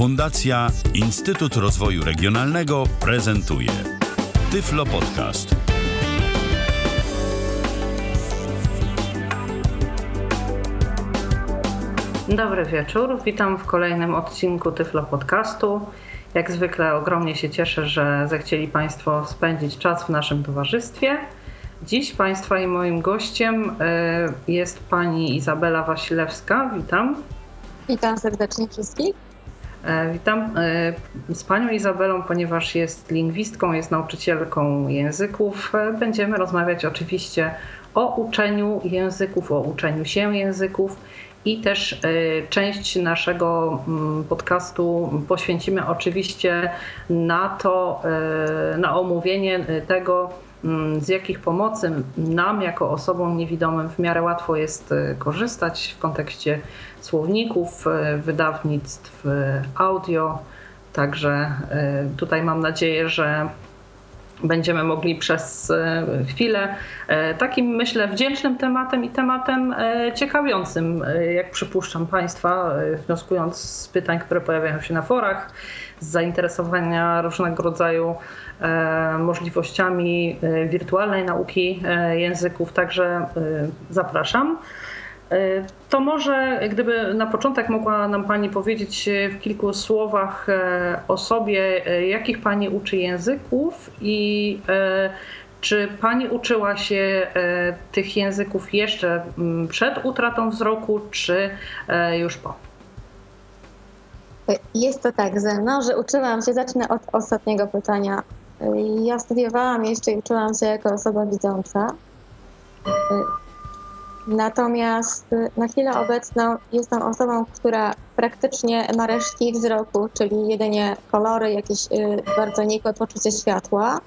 Fundacja Instytut Rozwoju Regionalnego prezentuje Tyflo Podcast. Dobry wieczór, witam w kolejnym odcinku Tyflo Podcastu. Jak zwykle ogromnie się cieszę, że zechcieli Państwo spędzić czas w naszym towarzystwie. Dziś Państwa i moim gościem y, jest Pani Izabela Wasilewska. Witam. Witam serdecznie wszystkich. E, witam e, z Panią Izabelą, ponieważ jest lingwistką, jest nauczycielką języków. E, będziemy rozmawiać oczywiście o uczeniu języków, o uczeniu się języków i też część naszego mm, podcastu poświęcimy oczywiście na to, na omówienie tego, mm, z jakich pomocy nam, jako osobom niewidomym, w miarę łatwo jest korzystać w kontekście słowników, e, wydawnictw e, audio. Także e, tutaj mam nadzieję, że będziemy mogli przez chwilę takim, myślę, wdzięcznym tematem i tematem ciekawiącym, jak przypuszczam Państwa, wnioskując z pytań, które pojawiają się na forach, z zainteresowania różnego rodzaju możliwościami wirtualnej nauki języków. Także zapraszam. To może, gdyby na początek mogła nam Pani powiedzieć w kilku słowach e, o sobie, e, jakich Pani uczy języków i e, czy Pani uczyła się tych języków jeszcze przed utratą wzroku, czy już po? Jest to tak ze mną, że uczyłam się, zacznę od ostatniego pytania. Ja studiowałam jeszcze i uczyłam się jako osoba widząca. Natomiast y, na chwilę obecną jestem osobą, która praktycznie ma resztki wzroku, czyli jedynie kolory, jakieś y, bardzo nikłe poczucie światła.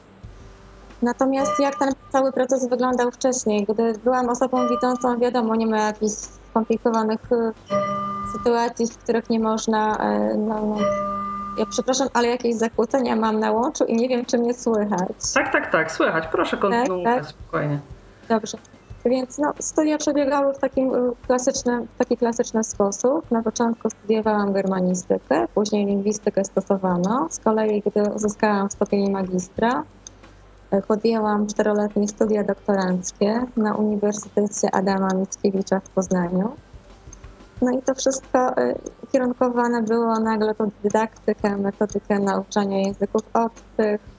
Natomiast jak ten cały proces wyglądał wcześniej, gdy byłam osobą widzącą, wiadomo, nie ma jakichś skomplikowanych y, sytuacji, w których nie można. No, no, ja przepraszam, ale jakieś zakłócenia mam na łączu i nie wiem, czy mnie słychać. Tak, tak, tak, słychać. Proszę kontynuować tak, tak. spokojnie. Dobrze. Więc no, studia przebiegały w takim y, klasycznym, w taki klasyczny sposób. Na początku studiowałam germanistykę, później lingwistykę stosowaną. Z kolei, gdy uzyskałam stopień magistra, y, podjęłam czteroletnie studia doktoranckie na Uniwersytecie Adama Mickiewicza w Poznaniu. No i to wszystko y, kierunkowane było na dydaktykę, metodykę nauczania języków obcych,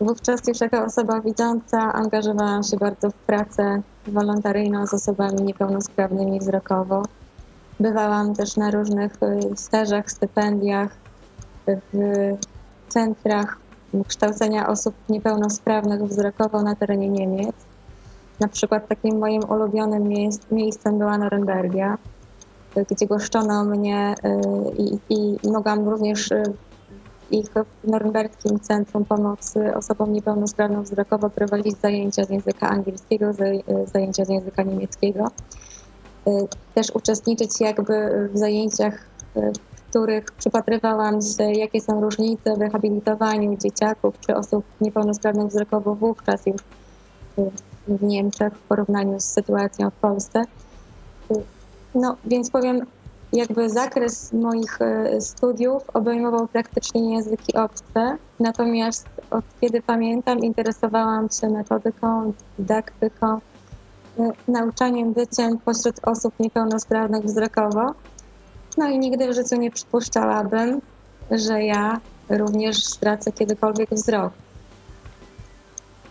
Wówczas już jako osoba widząca angażowałam się bardzo w pracę wolontaryjną z osobami niepełnosprawnymi wzrokowo. Bywałam też na różnych y, stażach, stypendiach, w centrach kształcenia osób niepełnosprawnych wzrokowo na terenie Niemiec. Na przykład takim moim ulubionym miejscem była Norymbergia, gdzie goszczono mnie y, i, i mogłam również ich w Norymberskim Centrum Pomocy Osobom Niepełnosprawnym Wzrokowo prowadzić zajęcia z języka angielskiego, zajęcia z języka niemieckiego. Y, też uczestniczyć jakby w zajęciach, y, w których przypatrywałam się, jakie są różnice w rehabilitowaniu dzieciaków czy osób niepełnosprawnych wzrokowo wówczas już w Niemczech w porównaniu z sytuacją w Polsce. No, więc powiem, jakby zakres moich e, studiów obejmował praktycznie języki obce, natomiast od kiedy pamiętam interesowałam się metodyką, dydaktyką, e, nauczaniem byciem pośród osób niepełnosprawnych wzrokowo. No i nigdy w życiu nie przypuszczałabym, że ja również stracę kiedykolwiek wzrok.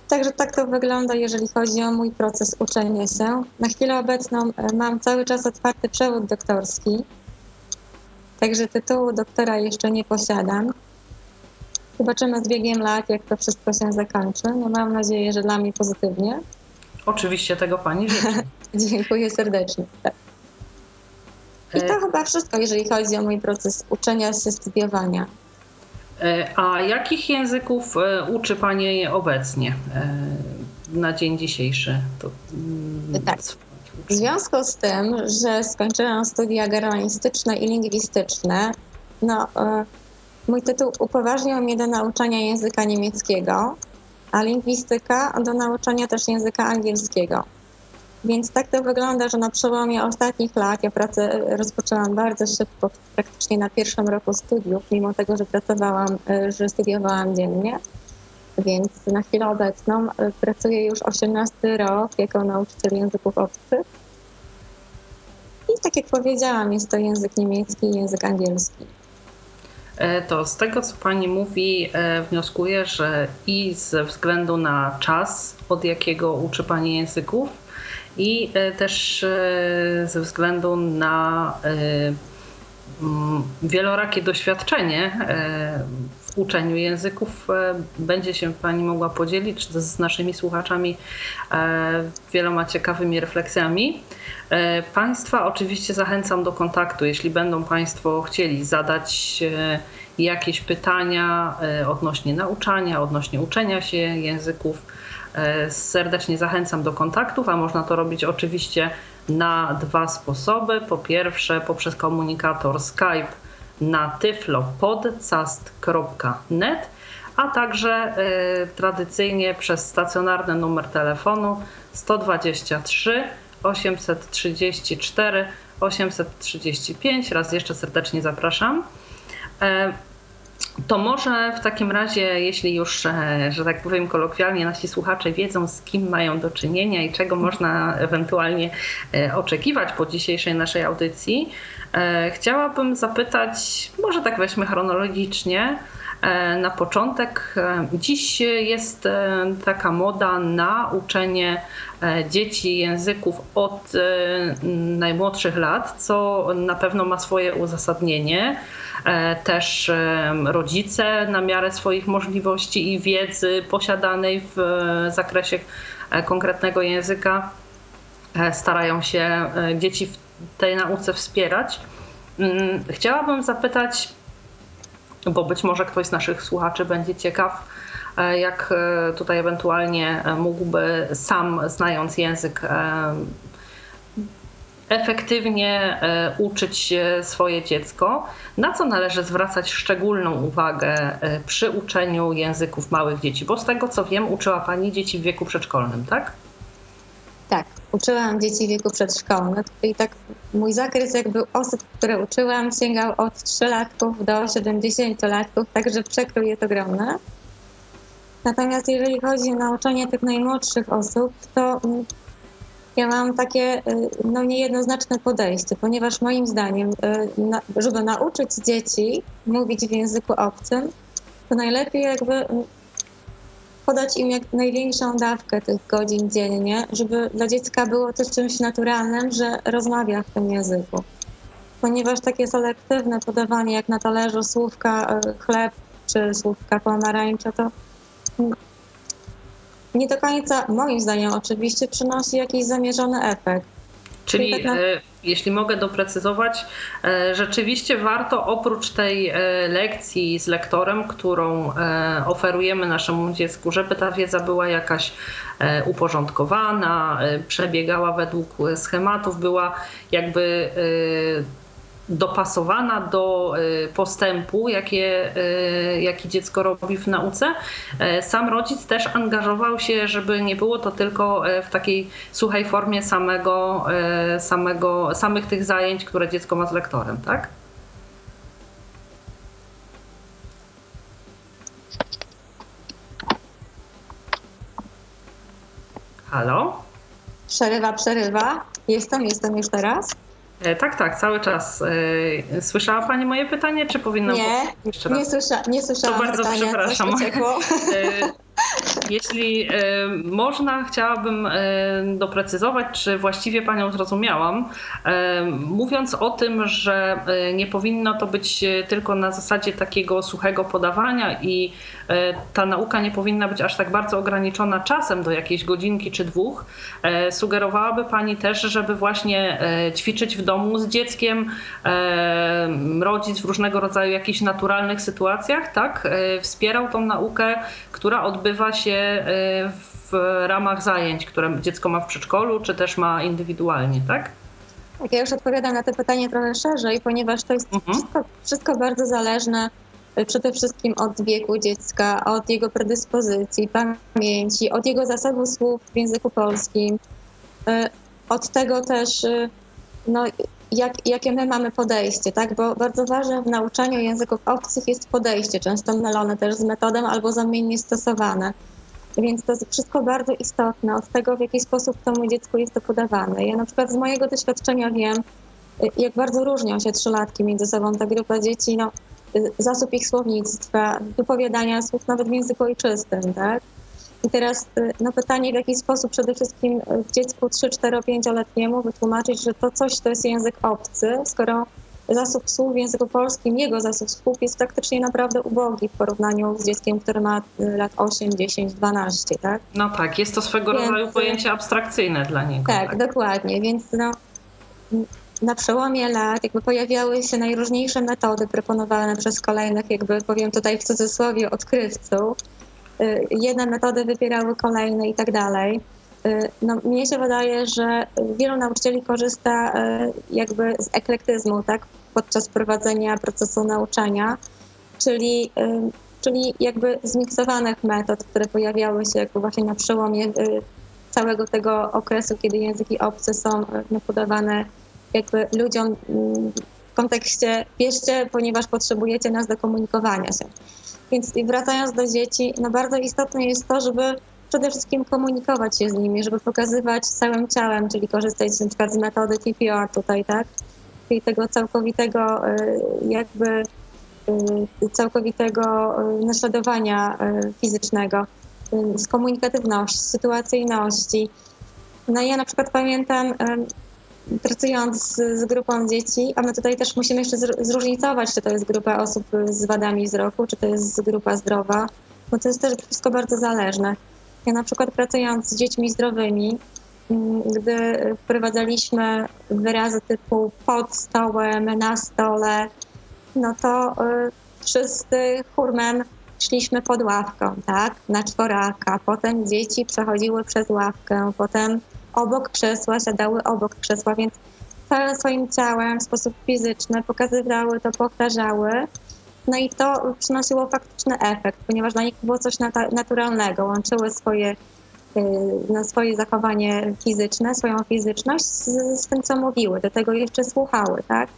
Także tak to wygląda, jeżeli chodzi o mój proces uczenia się. Na chwilę obecną e, mam cały czas otwarty przewód doktorski, także tytułu doktora jeszcze nie posiadam. Zobaczymy z biegiem lat, jak to wszystko się zakończy. No mam nadzieję, że dla mnie pozytywnie. Oczywiście tego Pani życzę. Dziękuję serdecznie. Tak. I to e... chyba wszystko, jeżeli chodzi o mój proces uczenia się, studiowania. E, a jakich języków e, uczy Pani obecnie e, na dzień dzisiejszy? To... Mm, tak. W związku z tym, że skończyłam studia germanistyczne i lingwistyczne, no, mój tytuł upoważniał mnie do nauczania języka niemieckiego, a lingwistyka do nauczania też języka angielskiego. Więc tak to wygląda, że na przełomie ostatnich lat ja pracę rozpoczęłam bardzo szybko, praktycznie na pierwszym roku studiów, mimo tego, że pracowałam, że studiowałam dziennie. Więc na chwilę obecną pracuję już 18 rok jako nauczyciel języków obcych. I tak jak powiedziałam, jest to język niemiecki i język angielski. E, to z tego, co Pani mówi, e, wnioskuję, że i ze względu na czas, od jakiego uczy Pani języków, i e, też ze względu na wielorakie doświadczenie w uczeniu języków będzie się Pani mogła podzielić z naszymi słuchaczami wieloma ciekawymi refleksjami. E, państwa oczywiście zachęcam do kontaktu, jeśli będą Państwo chcieli zadać e, jakieś pytania e, odnośnie nauczania, odnośnie uczenia się języków. Serdecznie zachęcam do kontaktów, a można to robić oczywiście na dwa sposoby. Po pierwsze, poprzez komunikator Skype na tyflopodcast.net, a także tradycyjnie przez stacjonarny numer telefonu 123 834 835. Raz jeszcze serdecznie zapraszam. E, to może w takim razie, jeśli już, e, że tak powiem kolokwialnie, nasi słuchacze wiedzą, z kim mają do czynienia i czego można ewentualnie e, oczekiwać po dzisiejszej naszej audycji, chciałabym zapytać, może tak weźmy chronologicznie, na początek. Dziś jest taka moda na uczenie E, dzieci języków od e, najmłodszych lat, co na pewno ma swoje uzasadnienie. E, też rodzice na miarę swoich możliwości i wiedzy posiadanej w zakresie konkretnego języka starają się dzieci w tej nauce wspierać. Mm, chciałabym zapytać, bo być może ktoś z naszych słuchaczy będzie ciekaw, E, jak e, tutaj ewentualnie e, mógłby sam, znając język, efektywnie uczyć swoje dziecko, na co należy zwracać szczególną uwagę przy uczeniu języków małych dzieci? Bo z tego co wiem, uczyła Pani dzieci w wieku przedszkolnym, tak? Tak, uczyłam dzieci w wieku przedszkolnym i tak mój zakres jakby osób, które uczyłam sięgał od 3 latków do 70 latków, także przekrój jest ogromny. Natomiast jeżeli chodzi o nauczanie tych najmłodszych osób, to mm, ja mam takie y, no, niejednoznaczne podejście, ponieważ moim zdaniem, y, żeby nauczyć dzieci mówić w języku obcym, to najlepiej jakby mm, podać im jak największą dawkę tych godzin dziennie, żeby dla dziecka było też czymś naturalnym, że rozmawia w tym języku. Ponieważ takie selektywne podawanie jak na talerzu słówka y, chleb czy słówka pomarańcza, to nie do końca, moim zdaniem oczywiście, przynosi jakiś zamierzony efekt. Czyli, tak. e, jeśli mogę doprecyzować, e, rzeczywiście warto oprócz tej e, lekcji z lektorem, którą oferujemy naszemu dziecku, żeby ta wiedza była jakaś uporządkowana, przebiegała według schematów, była jakby dopasowana do y, postępu, jakie, y, jaki dziecko robi w nauce. E, sam rodzic też angażował się, żeby nie było to tylko e, w takiej suchej formie samego, e, samego, samych tych zajęć, które dziecko ma z lektorem, tak? Halo? Przerywa, przerywa. Jestem, jestem już teraz. E, tak, tak, cały czas. E, słyszała Pani moje pytanie, czy powinna Nie, jeszcze raz? nie, słysza, nie słyszałam To bardzo pytania, przepraszam. Jeśli e, można, chciałabym e, doprecyzować, czy właściwie Panią zrozumiałam, e, mówiąc o tym, że nie powinno to być tylko na zasadzie takiego suchego podawania i ta nauka nie powinna być aż tak bardzo ograniczona czasem do jakiejś godzinki czy dwóch, sugerowałaby Pani też, żeby właśnie ćwiczyć w domu z dzieckiem, rodzic w różnego rodzaju jakichś naturalnych sytuacjach, tak? Wspierał tą naukę, która odbywa się Y, w ramach zajęć, które dziecko ma w przedszkolu, czy też ma indywidualnie, tak? Tak, ja już odpowiadam na to pytanie trochę szerzej, ponieważ to jest mhm. wszystko, wszystko bardzo zależne y, przede wszystkim od wieku dziecka, od jego predyspozycji, pamięci, od jego zasobu słów w języku polskim. Y, od tego też, no, jak, jakie my mamy podejście, tak? Bo bardzo ważne w nauczaniu języków obcych jest podejście, często mylone też z metodą albo zamiennie stosowane. Więc to jest wszystko bardzo istotne od tego, w jaki sposób temu dziecku jest to podawane. Ja na przykład z mojego doświadczenia wiem, jak bardzo różnią się trzylatki między sobą. Ta grupa dzieci, no, zasób ich słownictwa, wypowiadania słów nawet w języku ojczystym, tak? I teraz no pytanie, w jaki sposób przede wszystkim dziecku 3, 4, 5-letniemu wytłumaczyć, że to coś to jest język obcy, skoro zasób słów w języku polskim, jego zasób słów jest praktycznie naprawdę ubogi w porównaniu z dzieckiem, które ma lat 8, 10, 12, tak? No tak, jest to swego Więc, rodzaju pojęcie abstrakcyjne dla niego. Tak, tak, dokładnie. Więc no, na przełomie lat jakby pojawiały się najróżniejsze metody proponowane przez kolejnych, jakby powiem tutaj w cudzysłowie, odkrywców. Y, jedne metody wypierały kolejne i tak dalej. Y, no, mnie się wydaje, że wielu nauczycieli korzysta y, jakby z eklektyzmu, tak, podczas prowadzenia procesu nauczania, czyli, czyli jakby zmiksowanych metod, które pojawiały się jakby właśnie na przełomie całego tego okresu, kiedy języki obce są no, podawane jakby ludziom mm, w kontekście bierzcie, ponieważ potrzebujecie nas do komunikowania się. Więc wracając do dzieci, no bardzo istotne jest to, żeby przede wszystkim komunikować się z nimi, żeby pokazywać całym ciałem, czyli korzystać na przykład z metody TPR tutaj, tak? Czyli tego całkowitego y, jakby y, całkowitego y, naśladowania fizycznego, z komunikatywności, sytuacyjności. No ja na przykład pamiętam pracując z, z, grupą dzieci, a my tutaj też musimy jeszcze zróżnicować, czy to jest grupa osób z wadami wzroku, czy to jest grupa zdrowa, bo to jest też wszystko bardzo zależne. Ja na przykład pracując z dziećmi zdrowymi, mm, gdy wprowadzaliśmy wyrazy typu pod stołem, na stole, no to y, wszyscy hurmem szliśmy pod ławką, tak, na czworaka. Potem dzieci przechodziły przez ławkę, potem obok krzesła, siadały obok krzesła, więc całym swoim ciałem w sposób fizyczny pokazywały to, powtarzały. No i to przynosiło faktyczny efekt, ponieważ dla nich było coś naturalnego. Łączyły swoje, y, no, swoje zachowanie fizyczne, swoją fizyczność z, z tym, co mówiły. Do tego jeszcze słuchały, tak?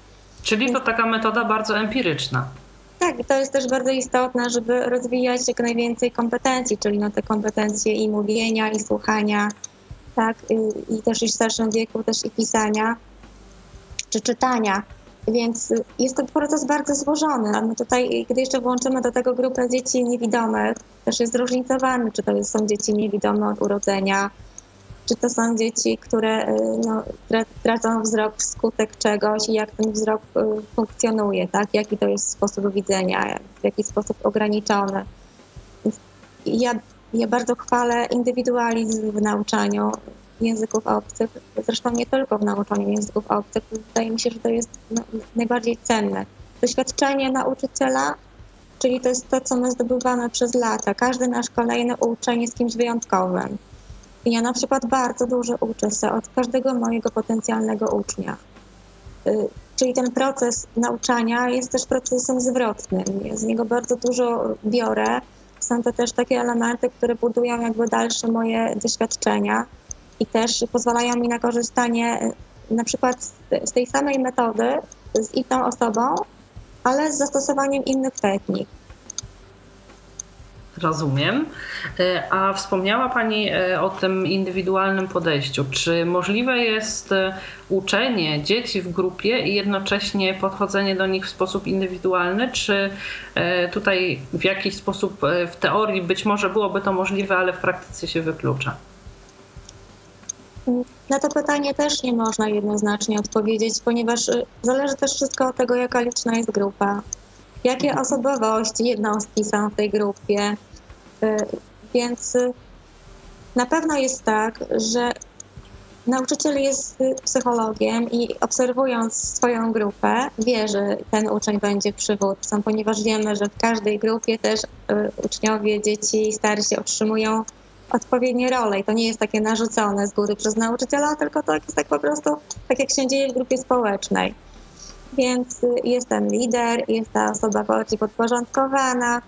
Czyli to taka metoda bardzo empiryczna. Tak, to jest też bardzo istotne, żeby rozwijać jak najwięcej kompetencji, czyli no te kompetencje i mówienia, i słuchania, tak, i, i też w starszym wieku też i pisania, czy czytania. Więc jest to proces bardzo złożony. No tutaj, gdy jeszcze włączymy do tego grupę dzieci niewidomych, też jest zróżnicowany, czy to są dzieci niewidome od urodzenia, czy to są dzieci, które y, no, tracą wzrok wskutek czegoś i jak ten wzrok y, funkcjonuje, tak? jaki to jest sposób widzenia, w jaki sposób ograniczony. ja ja bardzo chwalę indywidualizm w nauczaniu języków obcych, zresztą nie tylko w nauczaniu języków obcych. Wydaje mi się, że to jest najbardziej cenne. Doświadczenie nauczyciela, czyli to jest to, co my zdobywamy przez lata. Każdy nasz kolejny uczeń jest kimś wyjątkowym. I ja na przykład bardzo dużo uczę się od każdego mojego potencjalnego ucznia. Y, czyli ten proces nauczania jest też procesem zwrotnym. Z niego bardzo dużo biorę są to też takie elementy, które budują jakby dalsze moje doświadczenia i też pozwalają mi na korzystanie e, na przykład z tej samej metody z inną osobą, ale z zastosowaniem innych technik. Rozumiem. E, a wspomniała Pani e, o tym indywidualnym podejściu. Czy możliwe jest uczenie dzieci w grupie i jednocześnie podchodzenie do nich w sposób indywidualny? Czy tutaj w jakiś sposób w teorii być może byłoby to możliwe, ale w praktyce się wyklucza? Na to pytanie też nie można jednoznacznie odpowiedzieć, ponieważ zależy też wszystko od tego, jaka liczna jest grupa, jakie osobowości jednostki są w tej grupie, E, więc y, na pewno jest tak, że nauczyciel jest y, psychologiem i obserwując swoją grupę, wie, że ten uczeń będzie przywódcą, ponieważ wiemy, że w każdej grupie też y, uczniowie, dzieci starsi otrzymują odpowiednie role i to nie jest takie narzucone z góry przez nauczyciela, tylko to jest tak po prostu, tak jak się dzieje w grupie społecznej. Więc jest ten lider, jest ta osoba bardziej podporządkowana,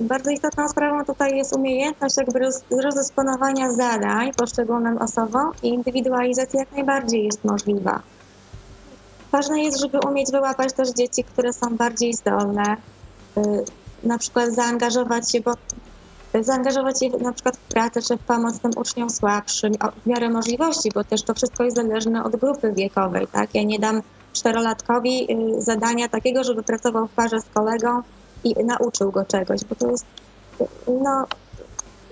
Bardzo istotną sprawą tutaj jest umiejętność jakby roz, rozdysponowania zadań poszczególnym osobom i indywidualizacja jak najbardziej jest możliwa. Ważne jest, żeby umieć wyłapać też dzieci, które są bardziej zdolne, y, na przykład zaangażować się, bo zaangażować się na przykład w pracę czy w pomoc tym uczniom słabszym w miarę możliwości, bo też to wszystko jest zależne od grupy wiekowej, tak? Ja nie dam czterolatkowi y, zadania takiego, żeby pracował w parze z kolegą i nauczył go czegoś, bo to jest no,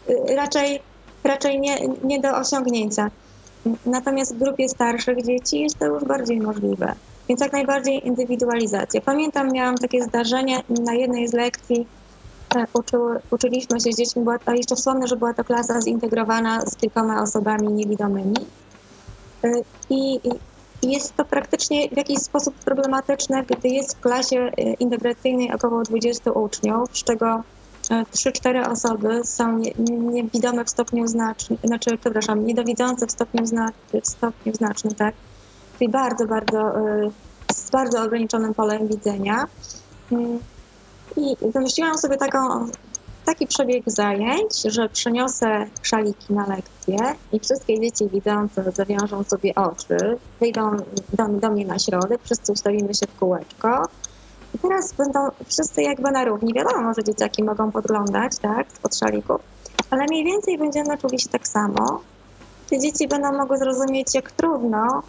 y, raczej, raczej nie, nie do osiągnięcia. Natomiast w grupie starszych dzieci jest to już bardziej możliwe. Więc jak najbardziej indywidualizacja. Pamiętam, miałam takie zdarzenie na jednej z lekcji, uczyły, uczyliśmy się z dziećmi, była, a jeszcze wspomnę, że była to klasa zintegrowana z kilkoma osobami niewidomymi. E, I, i jest to praktycznie w jakiś sposób problematyczne, gdy jest w klasie e, integracyjnej około 20 uczniów, z czego 3-4 osoby są niewidome w stopniu znacznym, znaczy, przepraszam, niedowidzące w stopniu, zna, w stopniu znacznym, tak? Czyli bardzo, bardzo, z bardzo ograniczonym polem widzenia. I wymyśliłam sobie taką, taki przebieg zajęć, że przyniosę szaliki na lekcję i wszystkie dzieci widzące zawiążą sobie oczy, wyjdą do, do mnie na środek, wszyscy ustawimy się w kółeczko i teraz będą wszyscy jakby na równi. Wiadomo, że dzieciaki mogą podglądać, tak, spod szalików, ale mniej więcej będziemy czuli się tak samo. Te dzieci będą mogły zrozumieć, jak trudno,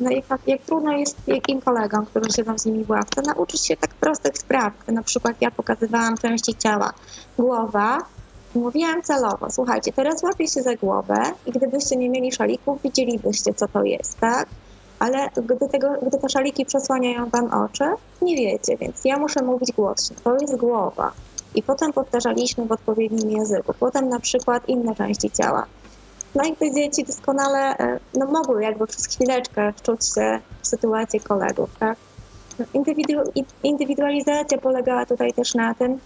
no jak, jak trudno jest jakim kolegom, którzy siedzą z nimi w ławce, nauczyć się tak prostych spraw. Na przykład ja pokazywałam części ciała. Głowa, mówiłam celowo, słuchajcie, teraz łapię się za głowę i gdybyście nie mieli szalików, widzielibyście, co to jest, tak? ale gdy, tego, gdy te szaliki przesłaniają wam oczy, nie wiecie, więc ja muszę mówić głośno. To jest głowa. I potem powtarzaliśmy w odpowiednim języku. Potem na przykład inne części ciała. No i te dzieci doskonale e, no, mogły jakby przez chwileczkę wczuć się w sytuację kolegów, tak? Indywidu indywidualizacja polegała tutaj też na tym,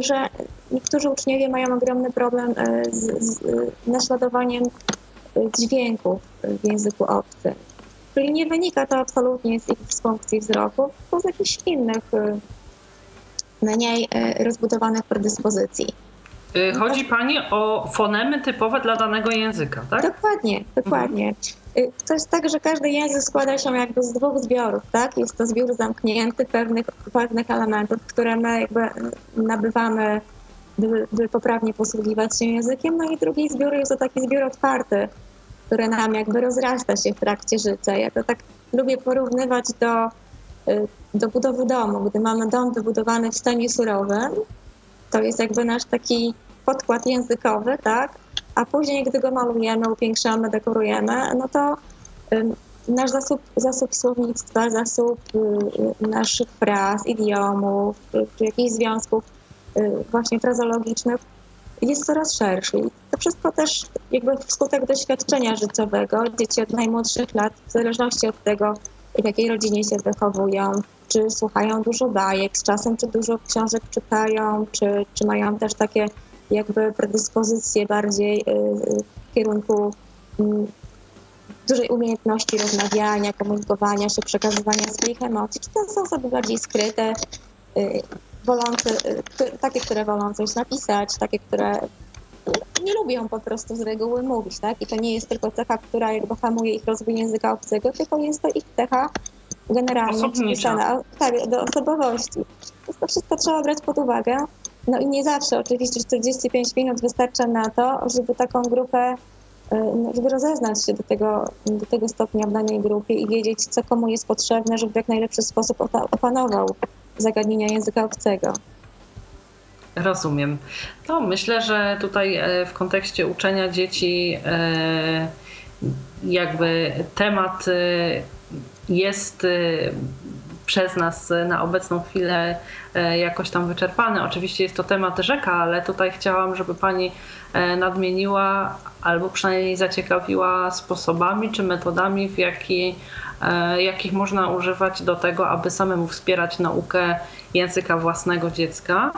że niektórzy uczniowie mają ogromny problem e, z, z naśladowaniem e, dźwięków w języku obcym. Czyli nie wynika to absolutnie z ich dysfunkcji wzroku, tylko z jakichś innych mniej rozbudowanych predyspozycji. Y, chodzi Pani o fonemy typowe dla danego języka, tak? Dokładnie, dokładnie. Mhm. To jest tak, że każdy język składa się jakby z dwóch zbiorów, tak? Jest to zbiór zamknięty pewnych, pewnych elementów, które my jakby nabywamy, by, by poprawnie posługiwać się językiem, no i drugi zbiór jest to taki zbiór otwarty, które nam jakby rozrasta się w trakcie życia. Ja to tak lubię porównywać do, y, do budowy domu. Gdy mamy dom wybudowany w stanie surowym, to jest jakby nasz taki podkład językowy, tak? A później, gdy go malujemy, upiększamy, dekorujemy, no to nasz zasób, zasób słownictwa, zasób y, naszych fraz, idiomów, czy jakichś związków y, właśnie frazologicznych jest coraz szerszy. To wszystko też jakby wskutek doświadczenia życiowego. Dzieci od najmłodszych lat, w zależności od tego, w jakiej rodzinie się wychowują, czy słuchają dużo bajek z czasem, czy dużo książek czytają, czy, czy mają też takie jakby predyspozycje bardziej y, y, w kierunku mm, dużej umiejętności rozmawiania, komunikowania się, przekazywania swoich emocji, czy to są osoby bardziej skryte, y, wolące, takie, które wolą coś napisać, takie, które nie lubią po prostu z reguły mówić, tak? I to nie jest tylko cecha, która jakby hamuje ich rozwój języka obcego, tylko jest to ich cecha generalnie przypisana tak, do osobowości. Więc to wszystko trzeba brać pod uwagę. No i nie zawsze oczywiście 45 minut wystarcza na to, żeby taką grupę, y, no, żeby rozeznać się do tego, do tego stopnia w danej grupie i wiedzieć, co komu jest potrzebne, żeby w jak najlepszy sposób opanował zagadnienia języka obcego. Rozumiem. To myślę, że tutaj e, w kontekście uczenia dzieci e, jakby temat e, jest przez nas na obecną chwilę jakoś tam wyczerpany. Oczywiście jest to temat rzeka, ale tutaj chciałam, żeby Pani nadmieniła albo przynajmniej zaciekawiła sposobami czy metodami, w jaki, jakich można używać do tego, aby samemu wspierać naukę języka własnego dziecka.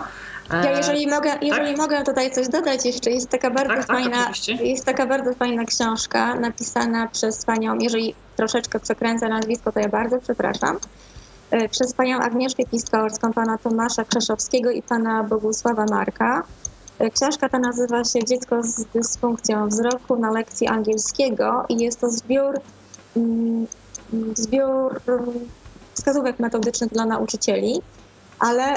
Ja jeżeli mogę, jeżeli tak? mogę tutaj coś dodać jeszcze, jest taka bardzo tak, tak fajna, tak, jest taka bardzo fajna książka napisana przez panią, jeżeli troszeczkę przekręcę nazwisko, to ja bardzo przepraszam. Przez panią Agnieszkę Piskorską, pana Tomasza Krzeszowskiego i pana Bogusława Marka. Książka ta nazywa się Dziecko z dysfunkcją wzroku na lekcji angielskiego i jest to zbiór, mm, zbiór wskazówek metodycznych dla nauczycieli, ale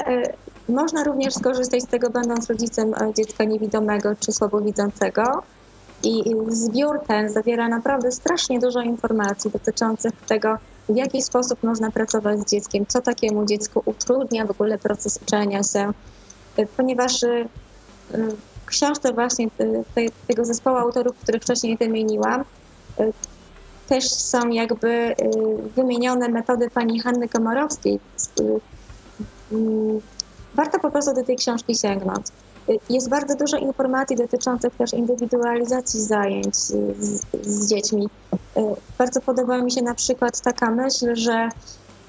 można również skorzystać z tego, będąc rodzicem dziecka niewidomego czy słabowidzącego. I zbiór ten zawiera naprawdę strasznie dużo informacji dotyczących tego, w jaki sposób można pracować z dzieckiem, co takiemu dziecku utrudnia w ogóle proces uczenia się, ponieważ y, w książce właśnie tego zespołu autorów, których wcześniej wymieniłam, y, też są jakby y, wymienione metody pani Hanny Komorowskiej. Warto po prostu do tej książki sięgnąć. Jest bardzo dużo informacji dotyczących też indywidualizacji zajęć z, z, dziećmi. Bardzo podoba mi się na przykład taka myśl, że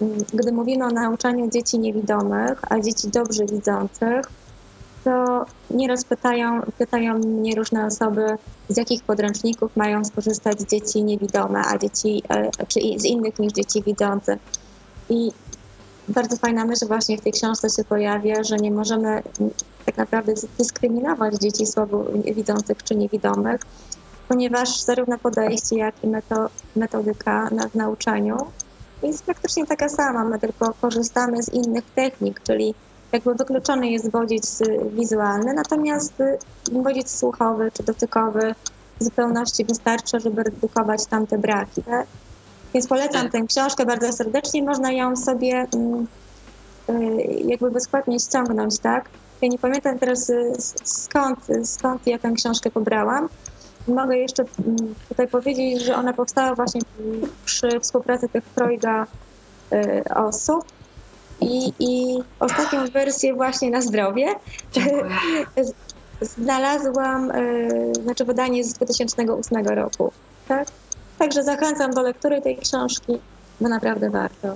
mm, gdy mówimy o nauczaniu dzieci niewidomych, a dzieci dobrze widzących, to nieraz pytają, pytają mnie różne osoby, z jakich podręczników mają skorzystać dzieci niewidome, a dzieci, e, czy z innych niż dzieci widzące. I bardzo fajna myśl właśnie w tej książce się pojawia, że nie możemy tak naprawdę dyskryminować dzieci słabo widzących czy niewidomych, ponieważ zarówno podejście, jak i metodyka w nauczaniu jest praktycznie taka sama. My tylko korzystamy z innych technik, czyli jakby wykluczony jest bodziec wizualny, natomiast bodziec słuchowy czy dotykowy w zupełności wystarczy, żeby redukować tamte braki. Tak? Więc polecam tę książkę bardzo serdecznie. Można ją sobie mm, y, jakby bezpłatnie ściągnąć, tak? Ja nie pamiętam teraz y, skąd, skąd ja tę książkę pobrałam. Mogę jeszcze mm, tutaj powiedzieć, że ona powstała właśnie przy współpracy tych trojga y, osób. I, I ostatnią wersję właśnie na zdrowie znalazłam, znaczy wydanie z 2008 roku. Tak? Także zachęcam do lektury tej książki, bo naprawdę warto.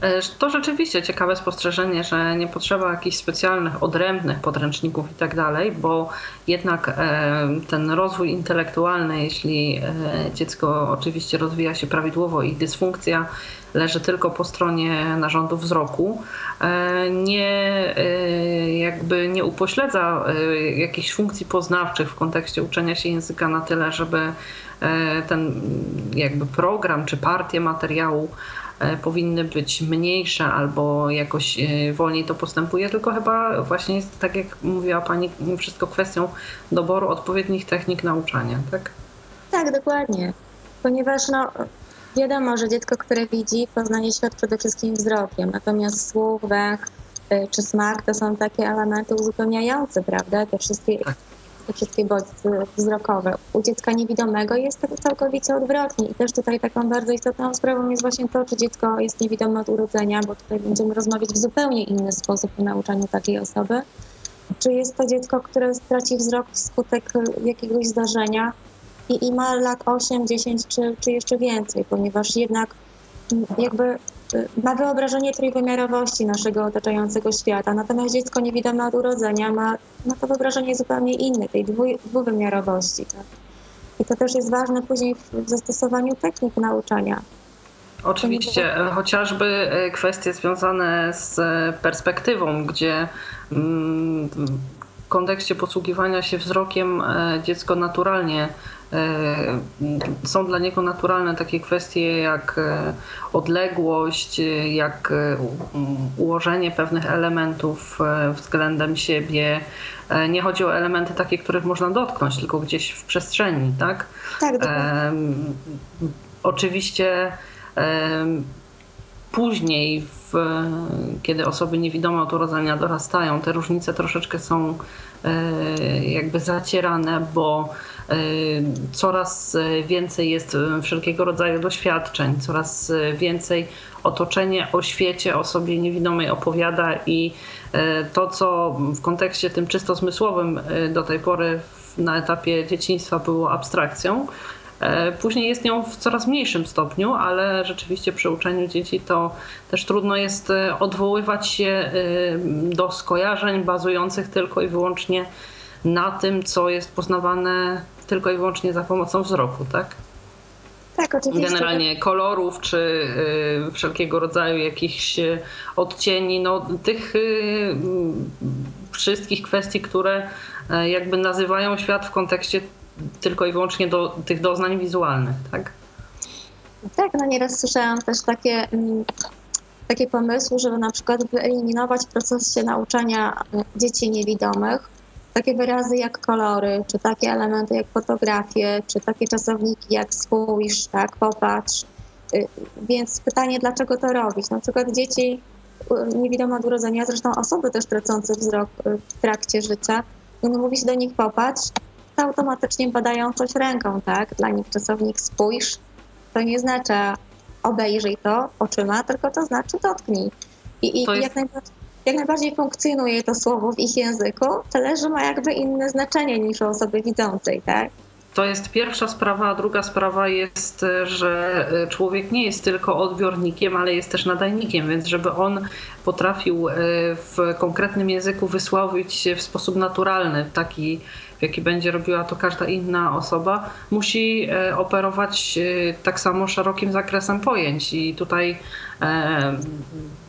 E, to rzeczywiście ciekawe spostrzeżenie, że nie potrzeba jakichś specjalnych, odrębnych podręczników i tak dalej, bo jednak e, ten rozwój intelektualny, jeśli e, dziecko oczywiście rozwija się prawidłowo i dysfunkcja leży tylko po stronie narządu wzroku, nie, jakby nie upośledza jakichś funkcji poznawczych w kontekście uczenia się języka na tyle, żeby ten jakby program czy partię materiału powinny być mniejsze albo jakoś e, wolniej to postępuje, tylko chyba właśnie jest, tak jak mówiła Pani, wszystko kwestią doboru odpowiednich technik nauczania, tak? Tak, dokładnie. Ponieważ no, wiadomo, że dziecko, które widzi, poznaje świat przede wszystkim wzrokiem, natomiast słuch, węch e, czy smak to są takie elementy uzupełniające, prawda? Te wszystkie tak wszystkie bodźce wzrokowe. U dziecka niewidomego jest to całkowicie odwrotnie i też tutaj taką bardzo istotną sprawą jest właśnie to, czy dziecko jest niewidome od urodzenia, bo tutaj będziemy rozmawiać w zupełnie inny sposób o nauczaniu takiej osoby. Czy jest to dziecko, które straci wzrok wskutek jakiegoś zdarzenia i, i ma lat 8, 10 czy, czy jeszcze więcej, ponieważ jednak jakby ma wyobrażenie trójwymiarowości naszego otaczającego świata, natomiast dziecko niewidome od urodzenia ma, ma to wyobrażenie zupełnie inne, tej dwu, dwuwymiarowości. Tak? I to też jest ważne później w zastosowaniu technik nauczania. Oczywiście, chociażby e, kwestie związane z e, perspektywą, gdzie mm, w kontekście posługiwania się wzrokiem e, dziecko naturalnie są dla niego naturalne takie kwestie jak e, odległość, e, jak ułożenie pewnych elementów względem siebie. Nie chodzi o elementy takie, których można dotknąć, tylko gdzieś w przestrzeni, tak? Tak, Oczywiście później, w, kiedy osoby niewidome od urodzenia dorastają, te różnice troszeczkę są jakby zacierane, bo coraz więcej jest y, wszelkiego rodzaju doświadczeń, coraz y, więcej otoczenie o świecie osobie niewidomej opowiada i to, co w kontekście tym czysto zmysłowym do tej pory na etapie dzieciństwa było abstrakcją, Później jest nią w coraz mniejszym stopniu, ale rzeczywiście przy uczeniu dzieci to też trudno jest odwoływać się do skojarzeń bazujących tylko i wyłącznie na tym, co jest poznawane tylko i wyłącznie za pomocą wzroku, tak? Tak, oczywiście. generalnie kolorów, czy y, wszelkiego rodzaju jakichś y, odcieni, no tych y, wszystkich kwestii, które y, jakby nazywają świat w kontekście tylko i wyłącznie do tych doznań wizualnych, tak? Tak, no nieraz słyszałam też takie, mm, takie pomysły, żeby na przykład wyeliminować w procesie nauczania dzieci niewidomych takie wyrazy jak kolory, czy takie elementy jak fotografie, czy takie czasowniki jak spójrz, tak, popatrz. Y, więc pytanie, dlaczego to robić? Na przykład dzieci y, niewidome od urodzenia, zresztą osoby też tracące wzrok y, w trakcie życia, no mówi się do nich popatrz, to automatycznie badają coś ręką, tak? Dla nich czasownik spójrz to nie znaczy obejrzyj to oczyma, tylko to znaczy dotknij. I, i jest... jak najbardziej jak najbardziej funkcjonuje to słowo w ich języku, tyle że ma jakby inne znaczenie niż u osoby widzącej, tak? To jest pierwsza sprawa, a druga sprawa jest, że człowiek nie jest tylko odbiornikiem, ale jest też nadajnikiem, więc żeby on potrafił e, w konkretnym języku wysłowić się w sposób naturalny, taki w jaki będzie robiła to każda inna osoba, musi e, operować tak samo szerokim zakresem pojęć. I tutaj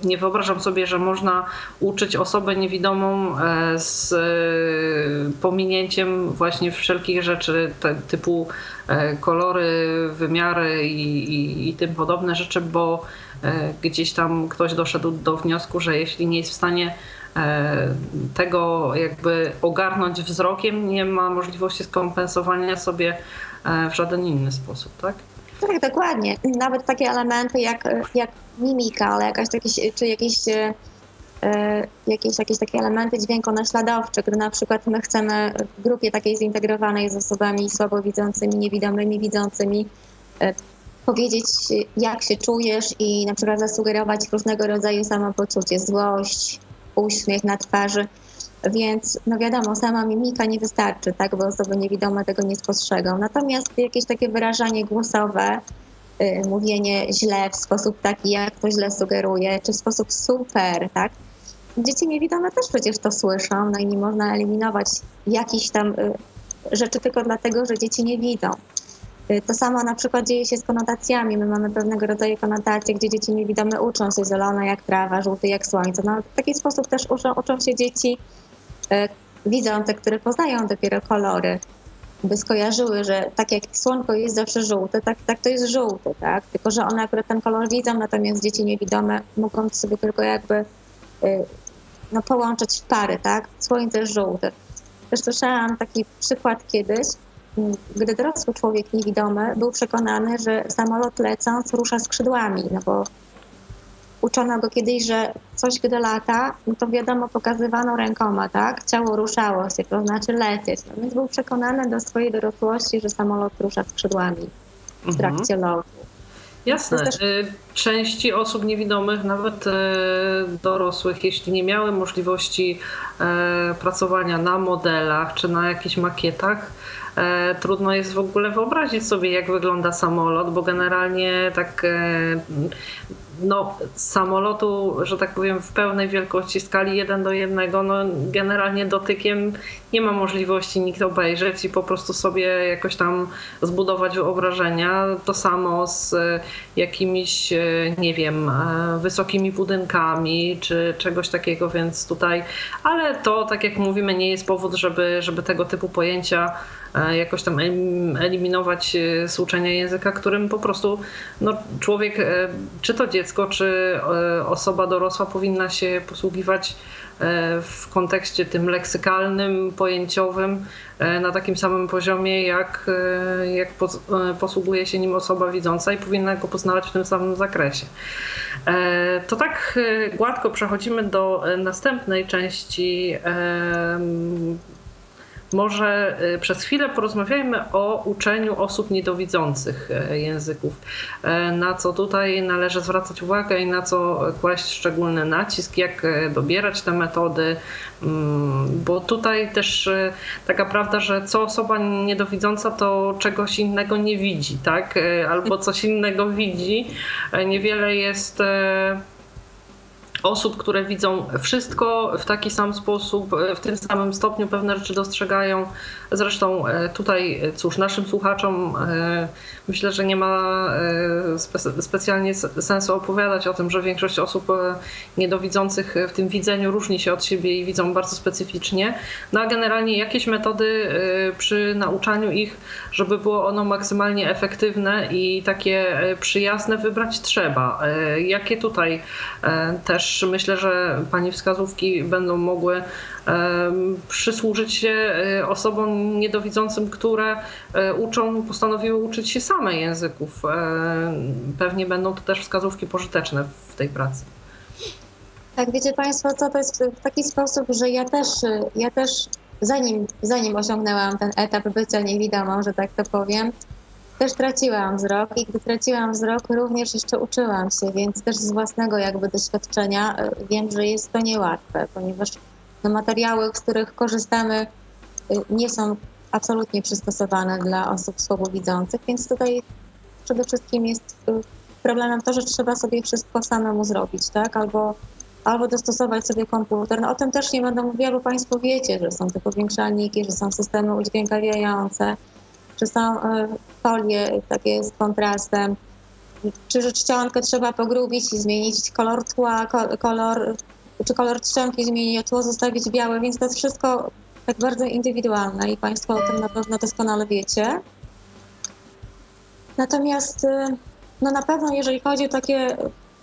nie wyobrażam sobie, że można uczyć osobę niewidomą z pominięciem właśnie wszelkich rzeczy typu kolory, wymiary i, i, i tym podobne rzeczy, bo gdzieś tam ktoś doszedł do wniosku, że jeśli nie jest w stanie E, tego jakby ogarnąć wzrokiem, nie ma możliwości skompensowania sobie e, w żaden inny sposób, tak? Tak, dokładnie. Nawet takie elementy jak, jak mimika, ale jakaś jakieś, czy jakieś, e, jakieś, jakieś takie elementy dźwiękonaśladowcze, gdy na przykład my chcemy w grupie takiej zintegrowanej z osobami słabowidzącymi, niewidomymi, widzącymi powiedzieć, jak się czujesz i na przykład zasugerować różnego rodzaju samopoczucie, złość, uśmiech na twarzy. Więc no wiadomo, sama mimika nie wystarczy, tak, bo osoby niewidome tego nie spostrzegą. Natomiast jakieś takie wyrażanie głosowe, yy, mówienie źle w sposób taki, jak to źle sugeruje, czy w sposób super, tak. Dzieci niewidome też przecież to słyszą, no i nie można eliminować jakichś tam yy, rzeczy tylko dlatego, że dzieci nie widzą. Y, to samo na przykład dzieje się z konotacjami. My mamy pewnego rodzaju konotacje, gdzie dzieci niewidome uczą się zielone jak trawa, żółty jak słońce. No, w taki sposób też uczą, uczą się dzieci e, widzące, które poznają dopiero kolory, by skojarzyły, że tak jak słonko jest zawsze żółte, tak, tak to jest żółty, tak? Tylko, że one akurat ten kolor widzą, natomiast dzieci niewidome mogą sobie tylko jakby e, no, połączyć w pary, tak? Słońce żółte. Też słyszałam taki przykład kiedyś, gdy dorosły człowiek niewidomy był przekonany, że samolot lecąc rusza skrzydłami, no bo uczono go kiedyś, że coś gdy lata, no to wiadomo pokazywano rękoma, tak? Ciało ruszało się, to znaczy lecieć. No więc był przekonany do swojej dorosłości, że samolot rusza skrzydłami w trakcie mhm. lotu. Jasne. Też... Y, części osób niewidomych, nawet y, dorosłych, jeśli nie miały możliwości y, pracowania na modelach czy na jakichś makietach, trudno jest w ogóle wyobrazić sobie, jak wygląda samolot, bo generalnie tak no, samolotu, że tak powiem, w pełnej wielkości skali 1 do 1, no generalnie dotykiem nie ma możliwości nikt obejrzeć i po prostu sobie jakoś tam zbudować wyobrażenia. To samo z e, jakimiś, nie wiem, wysokimi budynkami czy czegoś takiego, więc tutaj, ale to, tak jak mówimy, nie jest powód, żeby, żeby tego typu pojęcia E, jakoś tam eliminować e, z uczenia języka, którym po prostu no, człowiek, e, czy to dziecko, czy osoba dorosła powinna się posługiwać w kontekście tym leksykalnym, pojęciowym na takim samym poziomie, jak, jak posługuje się nim osoba widząca i powinna go poznawać w tym samym zakresie. To tak gładko przechodzimy do następnej części może y, przez chwilę porozmawiajmy o uczeniu osób niedowidzących e, języków. E, na co tutaj należy zwracać uwagę i na co kłaść szczególny nacisk, jak e, dobierać te metody, mm, bo tutaj też taka prawda, że co osoba niedowidząca to czegoś innego nie widzi, tak? Albo coś innego widzi. Niewiele jest osób, które widzą wszystko w taki sam sposób, w tym samym stopniu pewne rzeczy dostrzegają. Zresztą e, tutaj, cóż, naszym słuchaczom e, myślę, że nie ma e, spe specjalnie sensu opowiadać o tym, że większość osób niedowidzących w tym widzeniu różni się od siebie i widzą bardzo specyficznie. No a generalnie jakieś metody przy nauczaniu ich, żeby było ono maksymalnie efektywne i takie przyjazne wybrać trzeba. Jakie tutaj też myślę, że Pani wskazówki będą mogły przysłużyć się e, osobom niedowidzącym, które e, uczą, postanowiły uczyć się same języków. Pewnie będą to też wskazówki pożyteczne w tej pracy. Tak, wiecie Państwo, co to jest w taki sposób, że ja też, ja też zanim, zanim osiągnęłam ten etap bycia niewidomą, że tak to powiem, też traciłam wzrok i gdy traciłam wzrok, również jeszcze uczyłam się, więc też z własnego jakby doświadczenia e, wiem, że jest to niełatwe, ponieważ no, materiały, z których korzystamy, e, nie są absolutnie przystosowane dla osób słabowidzących, więc tutaj przede wszystkim jest e, problemem to, że trzeba sobie wszystko samemu zrobić, tak? Albo, albo dostosować sobie komputer. No o tym też nie będę mówiła, bo Państwo wiecie, że są te powiększalniki, że są systemy udźwiękawiające, czy są e, folie takie z kontrastem, czy czcionkę trzeba pogrubić i zmienić kolor tła, kolor, czy kolor czcionki zmienić, tło zostawić białe, więc to jest wszystko tak bardzo indywidualne i Państwo o tym na pewno doskonale wiecie. Natomiast e, no na pewno jeżeli chodzi o takie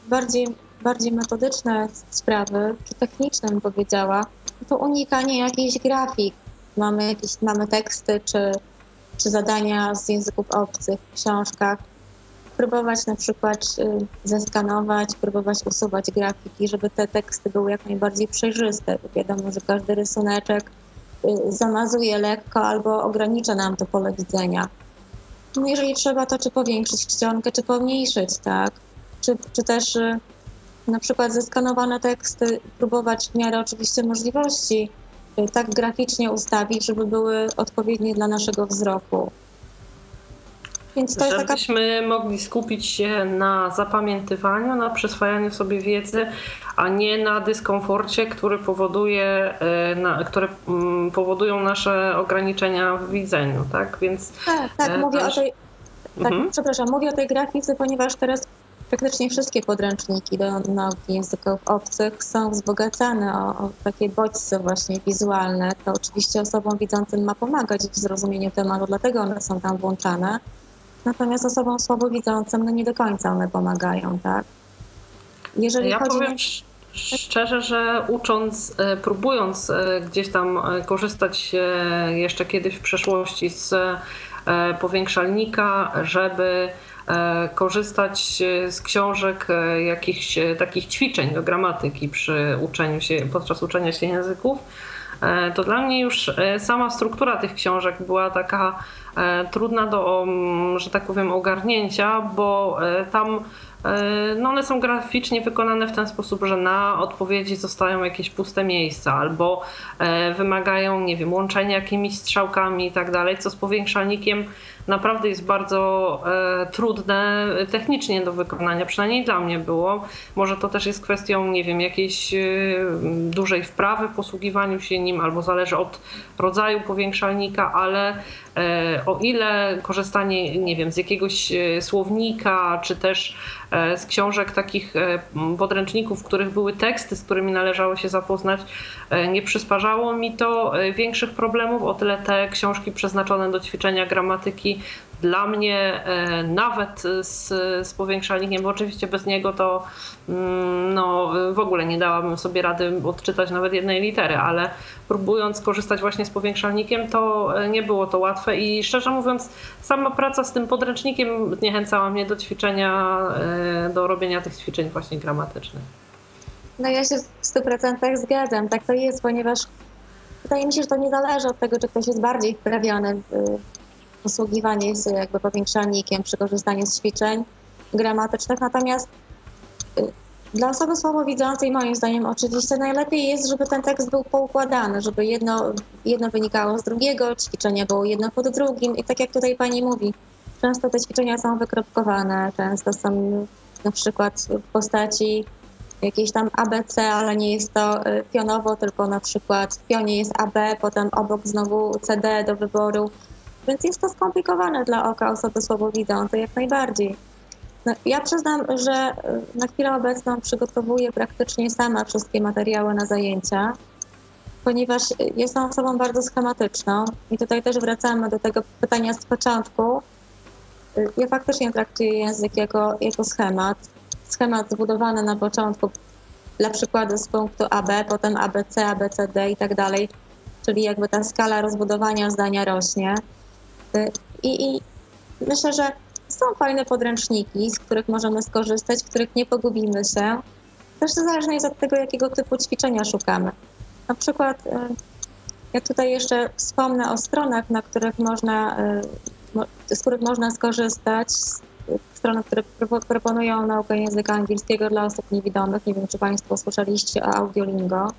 bardziej, bardziej metodyczne sprawy, czy techniczne bym powiedziała, to unikanie jakichś grafik. Mamy jakieś, mamy teksty, czy czy zadania z języków obcych w książkach. Próbować na przykład y, zeskanować, próbować usuwać grafiki, żeby te teksty były jak najbardziej przejrzyste. Wiadomo, że każdy rysuneczek y, zamazuje lekko albo ogranicza nam to pole widzenia. No jeżeli trzeba, to czy powiększyć czcionkę, czy pomniejszyć, tak? Czy, czy też y, na przykład zeskanowane teksty próbować w miarę oczywiście możliwości tak graficznie ustawić, żeby były odpowiednie dla naszego wzroku. Więc to Żebyśmy taka... mogli skupić się na zapamiętywaniu, na przyswajaniu sobie wiedzy, a nie na dyskomforcie, który powoduje, e, na, które mm, powodują nasze ograniczenia w widzeniu, tak? Więc tak, tak, e, mówię o tej, tak, mhm. przepraszam, mówię o tej grafice, ponieważ teraz praktycznie wszystkie podręczniki do nauki języków obcych są wzbogacane o, o, takie bodźce właśnie wizualne. To oczywiście osobom widzącym ma pomagać w zrozumieniu tematu, dlatego one są tam włączane. Natomiast osobom słabowidzącym no nie do końca one pomagają, tak? Jeżeli ja chodzi powiem szczerze, że ucząc, e, próbując e, gdzieś tam e, korzystać jeszcze kiedyś w przeszłości z powiększalnika, żeby korzystać z książek, e, jakichś e, takich ćwiczeń do gramatyki przy uczeniu się, podczas uczenia się języków, to dla mnie już sama struktura tych książek była taka trudna do, że tak powiem, ogarnięcia, bo tam no one są graficznie wykonane w ten sposób, że na odpowiedzi zostają jakieś puste miejsca albo wymagają, nie wiem, łączenia jakimiś strzałkami i tak dalej, co z powiększalnikiem naprawdę jest bardzo e, trudne technicznie do wykonania, przynajmniej dla mnie było. Może to też jest kwestią, nie wiem, jakiejś e, dużej wprawy w posługiwaniu się nim, albo zależy od rodzaju powiększalnika, ale e, o ile korzystanie, nie wiem, z jakiegoś e, słownika, czy też e, z książek takich e, podręczników, w których były teksty, z którymi należało się zapoznać, nie przysparzało mi to większych problemów, o tyle te książki przeznaczone do ćwiczenia gramatyki dla mnie e, nawet z, z powiększalnikiem, bo oczywiście bez niego to mm, no, w ogóle nie dałabym sobie rady odczytać nawet jednej litery, ale próbując korzystać właśnie z powiększalnikiem, to e, nie było to łatwe i szczerze mówiąc, sama praca z tym podręcznikiem zniechęcała mnie do ćwiczenia, e, do robienia tych ćwiczeń właśnie gramatycznych. No ja się w 100% zgadzam, tak to jest, ponieważ wydaje mi się, że to nie zależy od tego, czy ktoś jest bardziej wprawiony w posługiwanie się jakby powiększalnikiem przy korzystaniu z ćwiczeń gramatycznych. Natomiast y, dla osoby słabowidzącej moim zdaniem oczywiście najlepiej jest, żeby ten tekst był poukładany, żeby jedno, jedno wynikało z drugiego, ćwiczenie było jedno pod drugim i tak jak tutaj pani mówi, często te ćwiczenia są wykropkowane, często są na przykład w postaci jakieś tam ABC, ale nie jest to y, pionowo, tylko na przykład w pionie jest AB, potem obok znowu CD do wyboru. Więc jest to skomplikowane dla oka osoby słabowidzącej jak najbardziej. No, ja przyznam, że y, na chwilę obecną przygotowuję praktycznie sama wszystkie materiały na zajęcia, ponieważ y, jestem osobą bardzo schematyczną i tutaj też wracamy do tego pytania z początku. Y, Ja faktycznie traktuję język jako, jako schemat. Schemat zbudowany na początku, dla przykładu z punktu AB, potem ABC, ABCD i tak dalej, czyli jakby ta skala rozbudowania zdania rośnie. Y, I, i myślę, że są fajne podręczniki, z których możemy skorzystać, w których nie pogubimy się. Też zależnie jest od tego, jakiego typu ćwiczenia szukamy. Na przykład y, ja tutaj jeszcze wspomnę o stronach, na których można, y, z których można skorzystać. Strony, które pro- proponują naukę języka angielskiego dla osób niewidomych. Nie wiem, czy Państwo słyszeliście o Audiolingo.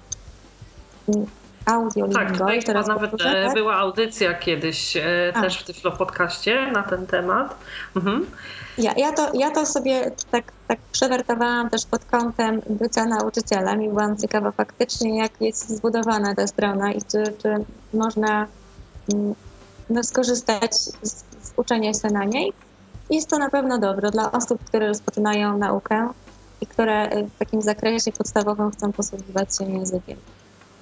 Audiolingo. Tak, tutaj teraz nawet powtórzę, e, tak? była audycja kiedyś e, A. też w Tyflo Podcaście na ten temat. Mhm. Ja, ja, to, ja to sobie tak, tak przewertowałam też pod kątem bycia nauczycielem i byłam ciekawa faktycznie, jak jest zbudowana ta strona i czy, czy można mm, no, skorzystać z, z uczenia się na niej. Jest to na pewno dobre dla osób, które rozpoczynają naukę i które y, w takim zakresie podstawowym chcą posługiwać się językiem.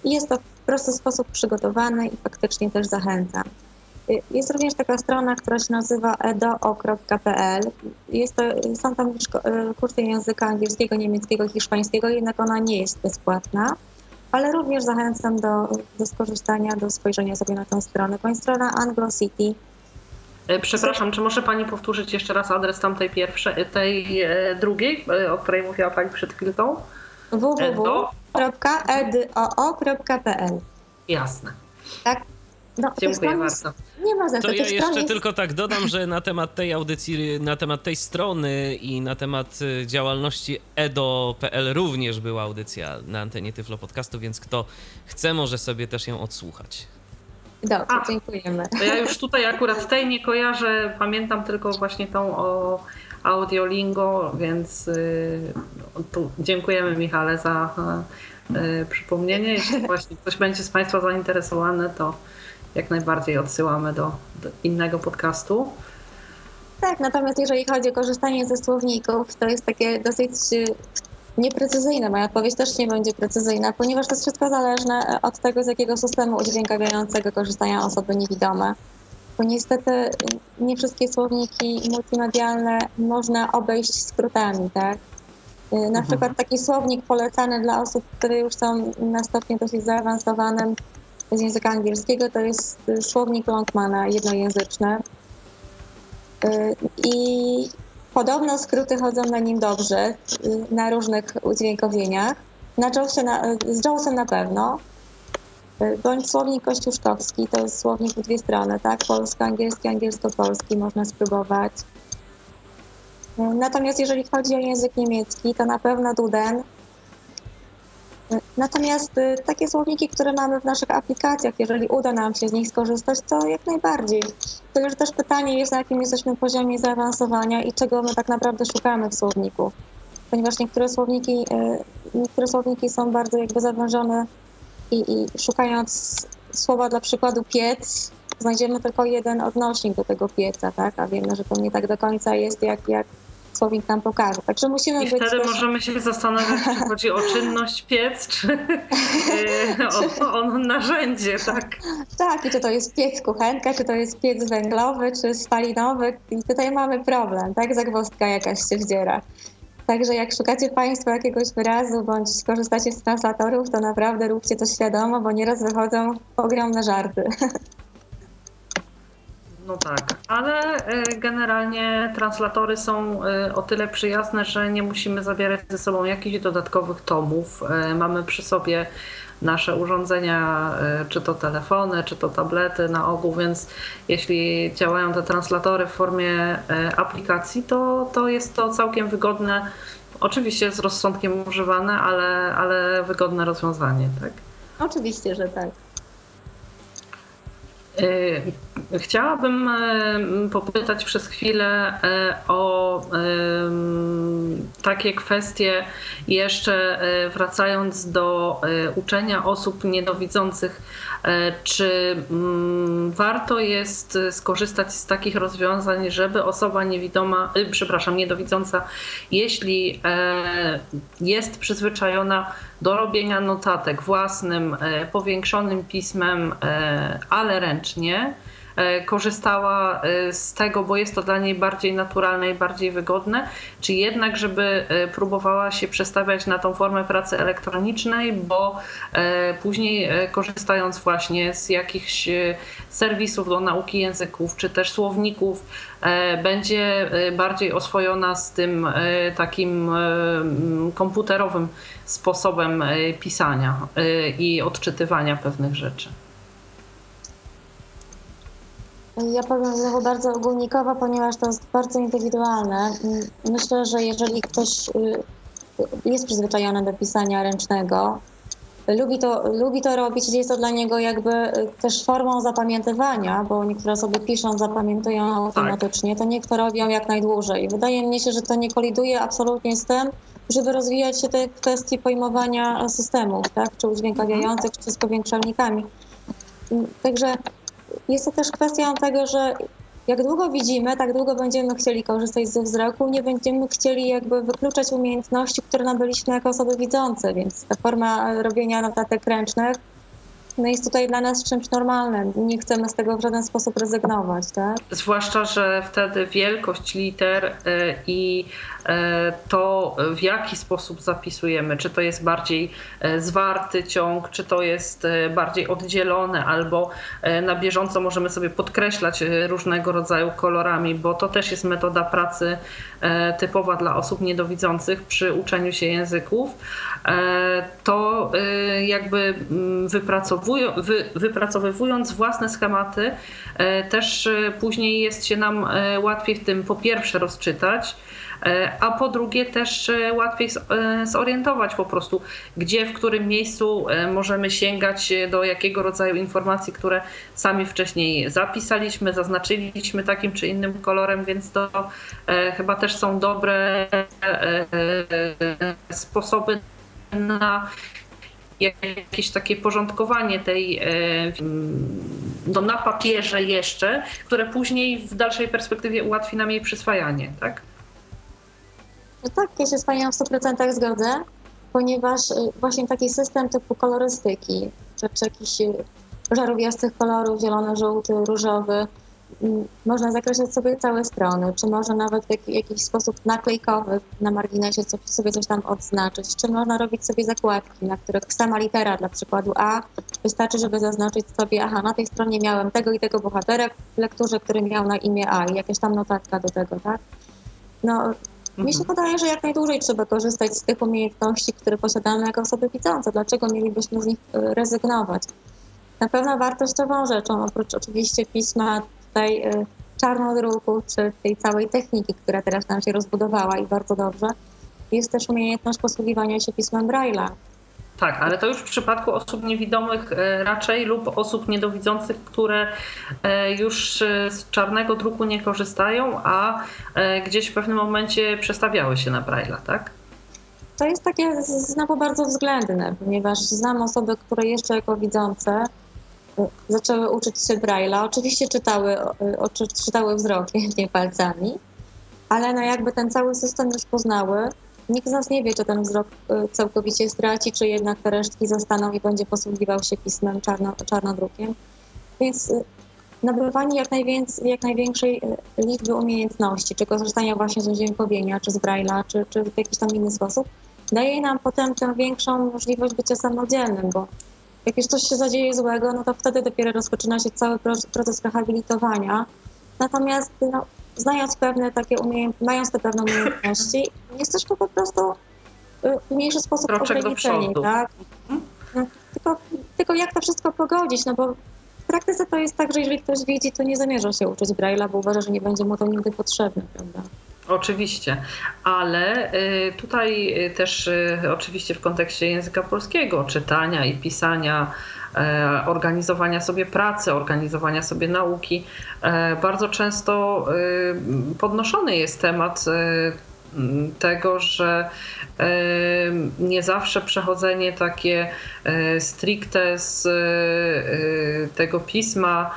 I jest to prosty sposób przygotowany i faktycznie też zachęcam. Y, Jest również taka strona, która się nazywa edo.pl. Jest to, są tam y, kursy języka angielskiego, niemieckiego, hiszpańskiego, jednak ona nie jest bezpłatna. Ale również zachęcam do, do skorzystania, do spojrzenia sobie na tę stronę. Bądź strona Anglo City. E, Przepraszam, czy może Pani powtórzyć jeszcze raz adres tamtej pierwszej, tej e, drugiej, e, o której mówiła Pani przed chwilką? www.edoo.pl Jasne. Tak? No, Dziękuję bardzo. Nie ma za To co. ja jeszcze jest- tylko tak dodam, że na temat tej audycji, na temat tej strony i na temat y, działalności edo.pl również była audycja na antenie Tyflo Podcastu, więc kto chce, może sobie też ją odsłuchać. Dobrze, A. dziękujemy. To ja już tutaj akurat tej nie kojarzę, pamiętam tylko właśnie tą o Audiolingo, więc y, no, dziękujemy Michale za y, przypomnienie. Jeśli właśnie ktoś będzie z Państwa zainteresowany, to jak najbardziej odsyłamy do, do innego podcastu. Tak, natomiast jeżeli chodzi o korzystanie ze słowników, to jest takie dosyć y, nieprecyzyjne. Moja odpowiedź też nie będzie precyzyjna, ponieważ to jest wszystko zależne e, od tego, z jakiego systemu udźwiękawiającego korzystają osoby niewidome. Bo niestety nie wszystkie słowniki multimedialne można obejść skrótami, tak? Y, Na Mhm. przykład taki słownik polecany dla osób, które już są na stopniu dosyć zaawansowanym z języka angielskiego, to jest y, słownik Longmana, jednojęzyczny. Y, I podobno skróty chodzą na nim dobrze, na różnych udźwiękowieniach. Na Jawsie na, z Jawsem na pewno. Bądź słownik kościuszkowski, to jest słownik w dwie strony, tak? Polsko-angielski, angielsko-polski można spróbować. Natomiast jeżeli chodzi o język niemiecki, to na pewno Duden. Natomiast y, takie słowniki, które mamy w naszych aplikacjach, jeżeli uda nam się z nich skorzystać, to jak najbardziej. Tylko, że też pytanie jest, na jakim jesteśmy poziomie zaawansowania i czego my tak naprawdę szukamy w słowniku. Ponieważ niektóre słowniki, y, niektóre słowniki są bardzo jakby zawężone i, i szukając słowa dla przykładu piec, znajdziemy tylko jeden odnośnik do tego pieca, tak? A wiemy, że to nie tak do końca jest, jak, jak słownik nam pokaże. Także musimy I być wtedy też... możemy się zastanawiać, czy chodzi o czynność piec, czy y, o, o narzędzie, tak? Tak, i czy to jest piec kuchenka, czy to jest piec węglowy, czy spalinowy. I tutaj mamy problem, tak? Zagwozdka jakaś się wdziera. Także jak szukacie Państwo jakiegoś wyrazu, bądź skorzystacie z translatorów, to naprawdę róbcie to świadomo, bo nieraz wychodzą ogromne żarty. No tak, ale y, generalnie translatory są y, o tyle przyjazne, że nie musimy zabierać ze sobą jakichś dodatkowych tomów. Y, Mamy przy sobie nasze urządzenia, y, czy to telefony, czy to tablety na ogół, więc jeśli działają te translatory w formie y, aplikacji, to, to jest to całkiem wygodne, oczywiście z rozsądkiem używane, ale, ale wygodne rozwiązanie, tak? Oczywiście, że tak. Y, chciałabym y, popytać przez chwilę y, o takie kwestie, jeszcze wracając do uczenia osób niedowidzących, czy mm, warto jest skorzystać z takich rozwiązań, żeby osoba niewidoma, przepraszam, niedowidząca, jeśli jest przyzwyczajona do robienia notatek własnym, powiększonym pismem, ale ręcznie, E, korzystała e, z tego, bo jest to dla niej bardziej naturalne i bardziej wygodne, czy jednak, żeby e, próbowała się przestawiać na tą formę pracy elektronicznej, bo później korzystając właśnie z jakichś serwisów do nauki języków, czy też słowników, będzie bardziej oswojona z tym takim komputerowym sposobem pisania i odczytywania pewnych rzeczy. Ja powiem znowu bardzo ogólnikowo, ponieważ to jest bardzo indywidualne. Myślę, że jeżeli ktoś y, jest przyzwyczajony do pisania ręcznego, lubi to, lubi to robić, jest to dla niego jakby y, też formą zapamiętywania, bo niektóre osoby pisząc zapamiętują automatycznie, to niech to robią jak najdłużej. Wydaje mi się, że to nie koliduje absolutnie z tym, żeby rozwijać się te kwestie pojmowania systemów, tak? czy udźwiękawiających, czy z powiększalnikami. Także jest to też kwestią tego, że jak długo widzimy, tak długo będziemy chcieli korzystać ze wzroku, nie będziemy chcieli jakby wykluczać umiejętności, które nabyliśmy jako osoby widzące, więc ta forma robienia notatek ręcznych no jest tutaj dla nas czymś normalnym. Nie chcemy z tego w żaden sposób rezygnować. Tak? Zwłaszcza, że wtedy wielkość liter y, i to, w jaki sposób zapisujemy, czy to jest bardziej y, zwarty ciąg, czy to jest bardziej oddzielone, albo na bieżąco możemy sobie podkreślać różnego rodzaju kolorami, bo to też jest metoda pracy typowa dla osób niedowidzących przy uczeniu się języków. To jakby mm, wypracowywując własne schematy, e, też e, później jest się nam e, łatwiej w tym po pierwsze rozczytać, a po drugie też łatwiej zorientować po prostu, gdzie, w którym miejscu możemy sięgać do jakiego rodzaju informacji, które sami wcześniej zapisaliśmy, zaznaczyliśmy takim czy innym kolorem, więc to chyba też są dobre sposoby na jakieś takie porządkowanie tej e, no, na papierze jeszcze, które później w dalszej perspektywie ułatwi nam jej przyswajanie, tak? No tak, ja się z Panią w 100% zgodzę, ponieważ e, właśnie taki system typu kolorystyki, czy, czy jakichś e, żarówiastych kolorów, zielony, żółty, różowy, można zakreślać sobie całe strony, czy można nawet w jakiś sposób naklejkowy na marginesie sobie coś tam odznaczyć, czy można robić sobie zakładki, na których sama litera, dla przykładu A, wystarczy, żeby zaznaczyć sobie, aha, na tej stronie miałem tego i tego bohatera w lekturze, który miał na imię A i jakaś tam notatka do tego, tak? No. Mi się wydaje, że jak najdłużej trzeba korzystać z tych umiejętności, które posiadamy jako osoby widzące. Dlaczego mielibyśmy z nich e, rezygnować? Na pewno wartościową rzeczą, oprócz oczywiście pisma tej y, czarnodruku, czy tej całej techniki, która teraz nam się rozbudowała i bardzo dobrze, jest też umiejętność posługiwania się pismem Braille'a. Tak, ale to już w przypadku osób niewidomych y, raczej lub osób niedowidzących, które y, już z czarnego druku nie korzystają, a gdzieś w pewnym momencie przestawiały się na Braille'a, tak? To jest takie znowu bardzo względne, ponieważ znam osoby, które jeszcze jako widzące zaczęły uczyć się Braille'a. Oczywiście czytały, czytały wzrokiem, nie palcami, ale no jakby ten cały system już poznały. Nikt z nas nie wie, czy ten wzrok y, całkowicie straci, czy jednak te resztki zostaną i będzie posługiwał się pismem czarno, czarnodrukiem. Więc y, nabywanie jak, jak największej y, liczby umiejętności, czy korzystania właśnie z udźwiękowienia, czy z Braille'a, czy, czy w jakiś tam inny sposób, daje nam potem tę większą możliwość bycia samodzielnym, bo jak już coś się zadzieje złego, no to wtedy dopiero rozpoczyna się cały proces rehabilitowania. Natomiast no, znając pewne takie umiejętności, mając te pewne umiejętności, jest też to po prostu y, mniejszy sposób Kroczek ograniczenie, tak? Mhm. No, tylko, tylko jak to wszystko pogodzić, no bo w praktyce to jest tak, że jeżeli ktoś widzi, to nie zamierza się uczyć Braille'a, bo uważa, że nie będzie mu to nigdy potrzebne, prawda? Oczywiście, ale y, tutaj y, też y, oczywiście w kontekście języka polskiego, czytania i pisania, e, organizowania sobie pracy, organizowania sobie nauki, e, bardzo często podnoszony jest temat tego, że nie zawsze przechodzenie takie stricte z tego pisma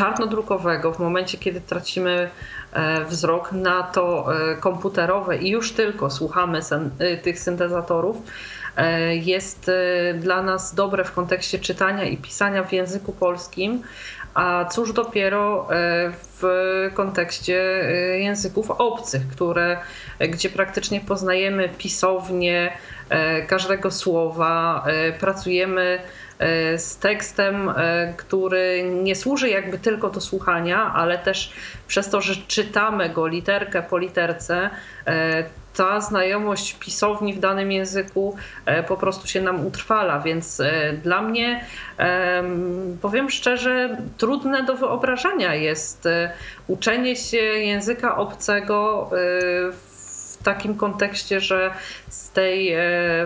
czarnodrukowego w momencie, kiedy tracimy e, wzrok na to e, komputerowe i już tylko słuchamy e, tych syntezatorów, jest dla nas dobre w kontekście czytania i pisania w języku polskim, a cóż dopiero w kontekście języków obcych, które, gdzie praktycznie poznajemy pisownie każdego słowa, pracujemy z tekstem, e, który nie służy jakby tylko do słuchania, ale też przez to, że czytamy go literkę po literce, e, ta znajomość pisowni w danym języku po prostu się nam utrwala, więc dla mnie, powiem szczerze, trudne do wyobrażenia jest uczenie się języka obcego w takim kontekście, że z tej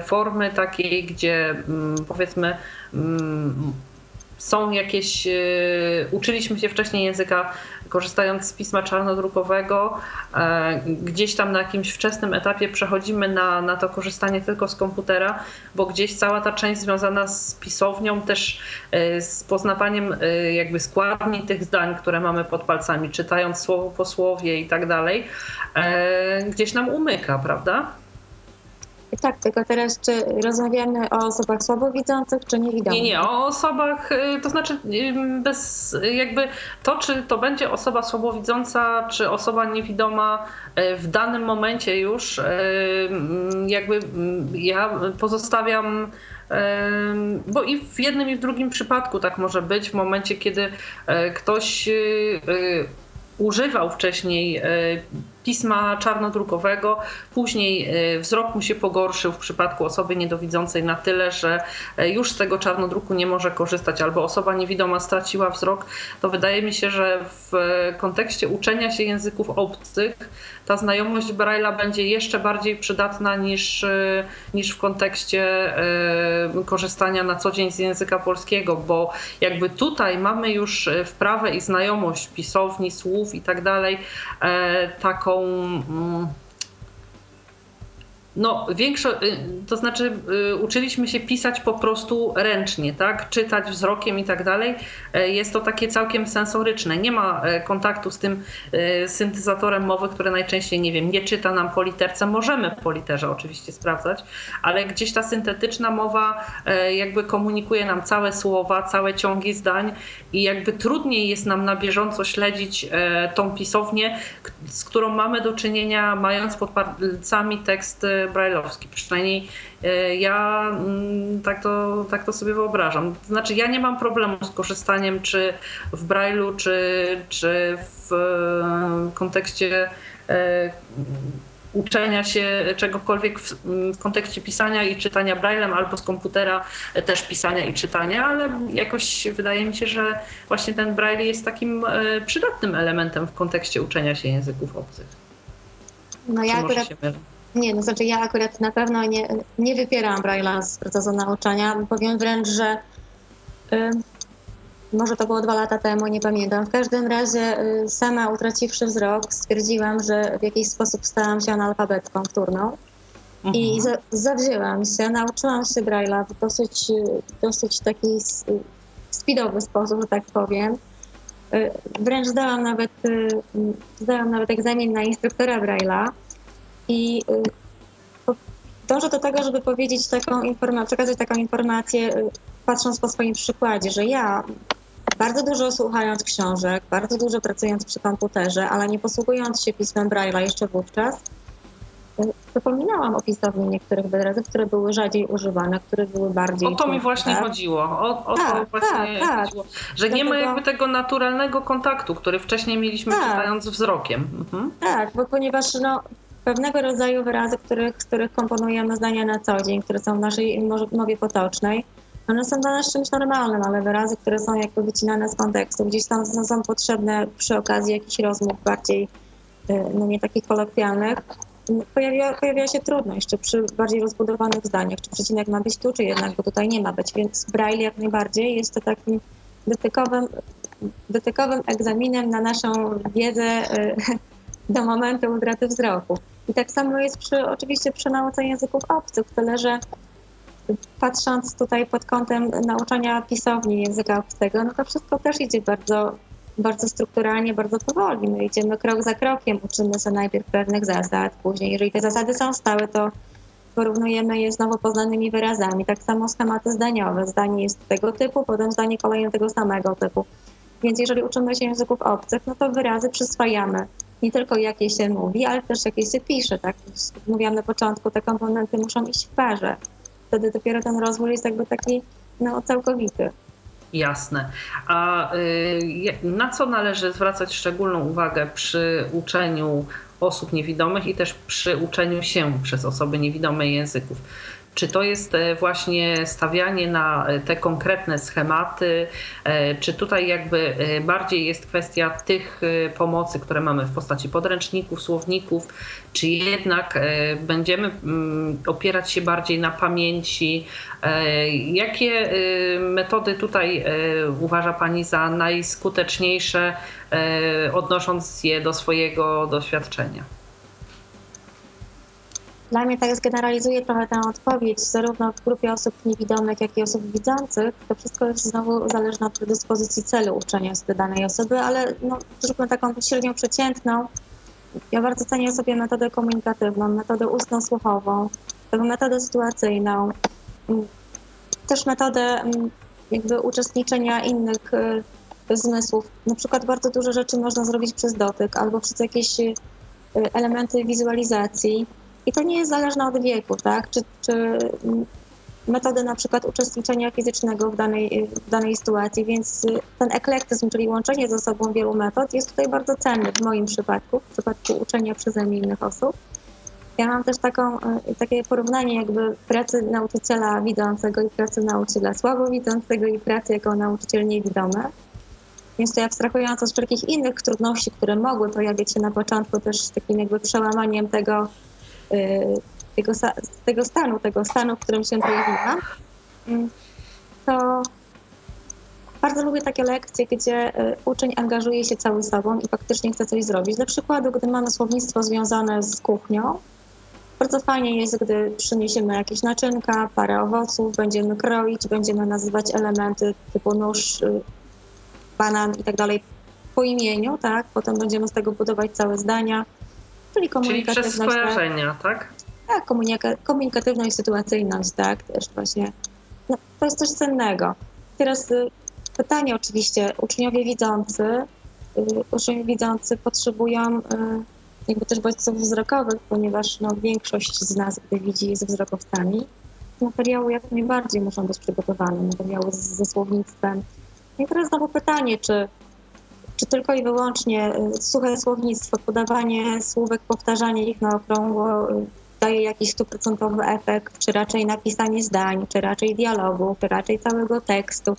formy takiej, gdzie mm, powiedzmy są jakieś, e, uczyliśmy się wcześniej języka korzystając z pisma czarnodrukowego, e, gdzieś tam na jakimś wczesnym etapie przechodzimy na, na to korzystanie tylko z komputera, bo gdzieś cała ta część związana z pisownią, też e, z poznawaniem jakby składni tych zdań, które mamy pod palcami, czytając słowo po słowie i tak dalej, gdzieś nam umyka, prawda? Tak, tylko teraz czy rozmawiamy o osobach słabowidzących, czy niewidomych? Nie, nie, o osobach, y, to znaczy y, bez jakby to, czy to będzie osoba słabowidząca, czy osoba niewidoma y, w danym momencie już jakby ja pozostawiam bo i w jednym i w drugim przypadku tak może być, w momencie kiedy ktoś używał wcześniej pisma czarnodrukowego. Później e, wzrok mu się pogorszył w przypadku osoby niedowidzącej na tyle, że e, już z tego czarnodruku nie może korzystać, albo osoba niewidoma straciła wzrok. To wydaje mi się, że w kontekście uczenia się języków obcych ta znajomość Braille'a będzie jeszcze bardziej przydatna niż, e, niż w kontekście korzystania na co dzień z języka polskiego, bo jakby tutaj mamy już wprawę i znajomość pisowni, słów i tak dalej, taką Mm, no, większo, y, to znaczy y, uczyliśmy się pisać po prostu ręcznie, tak? Czytać wzrokiem i tak dalej. E, jest to takie całkiem sensoryczne. Nie ma e, kontaktu z tym e, syntezatorem mowy, który najczęściej, nie wiem, nie czyta nam po literce. Możemy po literze oczywiście sprawdzać, ale gdzieś ta syntetyczna mowa jakby komunikuje nam całe słowa, całe ciągi zdań i jakby trudniej jest nam na bieżąco śledzić tą pisownię, z którą mamy do czynienia, mając pod palcami tekst brajlowski. Przynajmniej e, ja mm, tak to, tak to sobie wyobrażam. To znaczy, ja nie mam problemu z korzystaniem czy w brajlu, czy, czy w kontekście e, uczenia się czegokolwiek w, w, kontekście pisania i czytania braillem albo z komputera też pisania i czytania, ale jakoś wydaje mi się, że właśnie ten braille jest takim e, przydatnym elementem w kontekście uczenia się języków obcych. No ja akurat, nie, no znaczy ja akurat na pewno nie, nie wypieram Braille'a z procesu nauczania. Powiem wręcz, że y, może to było dwa lata temu, nie pamiętam. W każdym razie y, sama utraciwszy wzrok stwierdziłam, że w jakiś sposób stałam się analfabetką wtórną. Mhm. I za, zawzięłam się, nauczyłam się Braille'a w dosyć, dosyć taki speedowy sposób, że tak powiem. Y, wręcz zdałam nawet, y, zdałam nawet egzamin na instruktora Braille'a. I y, dążę do tego, żeby powiedzieć taką informację, przekazać taką informację, y, patrząc po swoim przykładzie, że ja bardzo dużo słuchając książek, bardzo dużo pracując przy komputerze, ale nie posługując się pismem Braille'a jeszcze wówczas, y, zapominałam o pisowni niektórych wyrazów, które były rzadziej używane, które były bardziej... O to mi właśnie chodziło. O, o tak, to właśnie tak, tak. chodziło. Że Dlatego... nie ma jakby tego naturalnego kontaktu, który wcześniej mieliśmy tak. czytając wzrokiem. Mhm. Tak, bo ponieważ no, pewnego rodzaju wyrazy, których, z których komponujemy zdania na co dzień, które są w naszej mowie potocznej, one są dla nas czymś normalnym, ale wyrazy, które są jakby wycinane z kontekstu, gdzieś tam są potrzebne przy okazji jakichś rozmów bardziej, y, no nie takich kolokwialnych, pojawia, pojawia się trudność, jeszcze przy bardziej rozbudowanych zdaniach, czy przecinek ma być tu, czy jednak go tutaj nie ma być, więc Braille jak najbardziej jest to takim dotykowym, dotykowym egzaminem na naszą wiedzę y, do momentu utraty wzroku. I tak samo jest przy, oczywiście przy nauce języków obcych, tyle że patrząc tutaj pod kątem nauczania pisowni języka obcego, no to wszystko też idzie bardzo, bardzo strukturalnie, bardzo powoli. My idziemy krok za krokiem, uczymy się najpierw pewnych zasad, później jeżeli te zasady są stałe, to porównujemy je z nowo poznanymi wyrazami. Tak samo schematy zdaniowe. Zdanie jest tego typu, potem zdanie kolejne tego samego typu. Więc jeżeli uczymy się języków obcych, no to wyrazy przyswajamy. Nie tylko jakie się mówi, ale też jakie się pisze. Tak? Mówiłam na początku, te komponenty muszą iść w parze wtedy dopiero ten rozwój jest jakby taki no, całkowity. Jasne. A y, na co należy zwracać szczególną uwagę przy uczeniu osób niewidomych i też przy uczeniu się przez osoby niewidome języków? Czy to jest e, właśnie stawianie na e, te konkretne schematy, e, czy tutaj jakby bardziej jest kwestia tych pomocy, które mamy w postaci podręczników, słowników, czy jednak będziemy mm, opierać się bardziej na pamięci? Jakie metody tutaj uważa Pani za najskuteczniejsze, odnosząc je do swojego doświadczenia? Dla mnie tak zgeneralizuję trochę tę odpowiedź, zarówno w grupie osób niewidomych, jak i osób widzących. To wszystko jest znowu zależne od predyspozycji celu uczenia sobie danej osoby, ale no, zróbmy taką średnią przeciętną. Ja bardzo cenię sobie metodę komunikatywną, metodę ustno-słuchową, metodę sytuacyjną, mm, też metodę mm, jakby uczestniczenia innych y, zmysłów. Na przykład bardzo dużo rzeczy można zrobić przez dotyk albo przez jakieś y, elementy wizualizacji i to nie jest zależne od wieku, tak? Czy, czy metody na przykład uczestniczenia fizycznego w danej, w danej sytuacji, więc ten eklektyzm, czyli łączenie ze sobą wielu metod jest tutaj bardzo cenny w moim przypadku, w przypadku uczenia przeze mnie innych osób. Ja mam też taką, e, takie porównanie jakby pracy nauczyciela widzącego i pracy nauczyciela słabowidzącego i pracy jako nauczyciel niewidomy. Więc tutaj abstrahując od wszelkich innych trudności, które mogły pojawić się na początku też takim jakby przełamaniem tego, tego, tego stanu, tego stanu, w którym się pojawiłam, mm, to bardzo lubię takie lekcje, gdzie y, uczeń angażuje się cały sobą i faktycznie chce coś zrobić. Dla przykładu, gdy mamy słownictwo związane z kuchnią, bardzo fajnie jest, gdy przyniesiemy jakieś naczynka, parę owoców, będziemy kroić, będziemy nazywać elementy typu nóż, y, banan i tak dalej po imieniu, tak? Potem będziemy z tego budować całe zdania. Czyli komunikatywność. Czyli przez skojarzenia, tak? Tak, komunika- komunikatywność, sytuacyjność, tak, też właśnie. No, to jest coś cennego. Teraz y, pytanie oczywiście, uczniowie widzący, y, uczniowie widzący potrzebują y, jakby też bodźców wzrokowych, ponieważ no, większość z nas, gdy widzi, jest wzrokowcami. Materiały jak najbardziej muszą być przygotowane, materiały z, ze słownictwem. I teraz znowu pytanie, czy czy tylko i wyłącznie y, suche słownictwo, podawanie słówek, powtarzanie ich na okrągło y, daje jakiś stuprocentowy efekt, czy raczej napisanie zdań, czy raczej dialogu, czy raczej całego tekstu.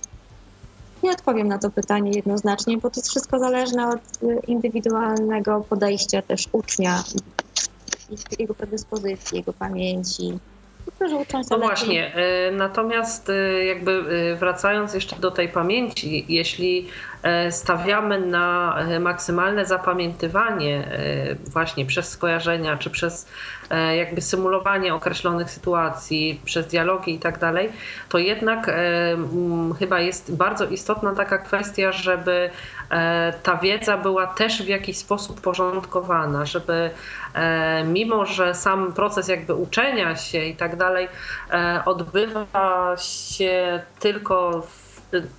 Nie odpowiem na to pytanie jednoznacznie, bo to jest wszystko zależne od y, indywidualnego podejścia też ucznia, jego predyspozycji, jego pamięci. No właśnie, natomiast jakby wracając jeszcze do tej pamięci, jeśli stawiamy na e, maksymalne zapamiętywanie e, właśnie przez skojarzenia, czy przez jakby symulowanie określonych sytuacji, przez dialogi i tak dalej, to jednak chyba jest bardzo istotna taka kwestia, żeby ta wiedza była też w jakiś sposób porządkowana, żeby mimo, że sam proces jakby uczenia się i tak dalej odbywa się tylko w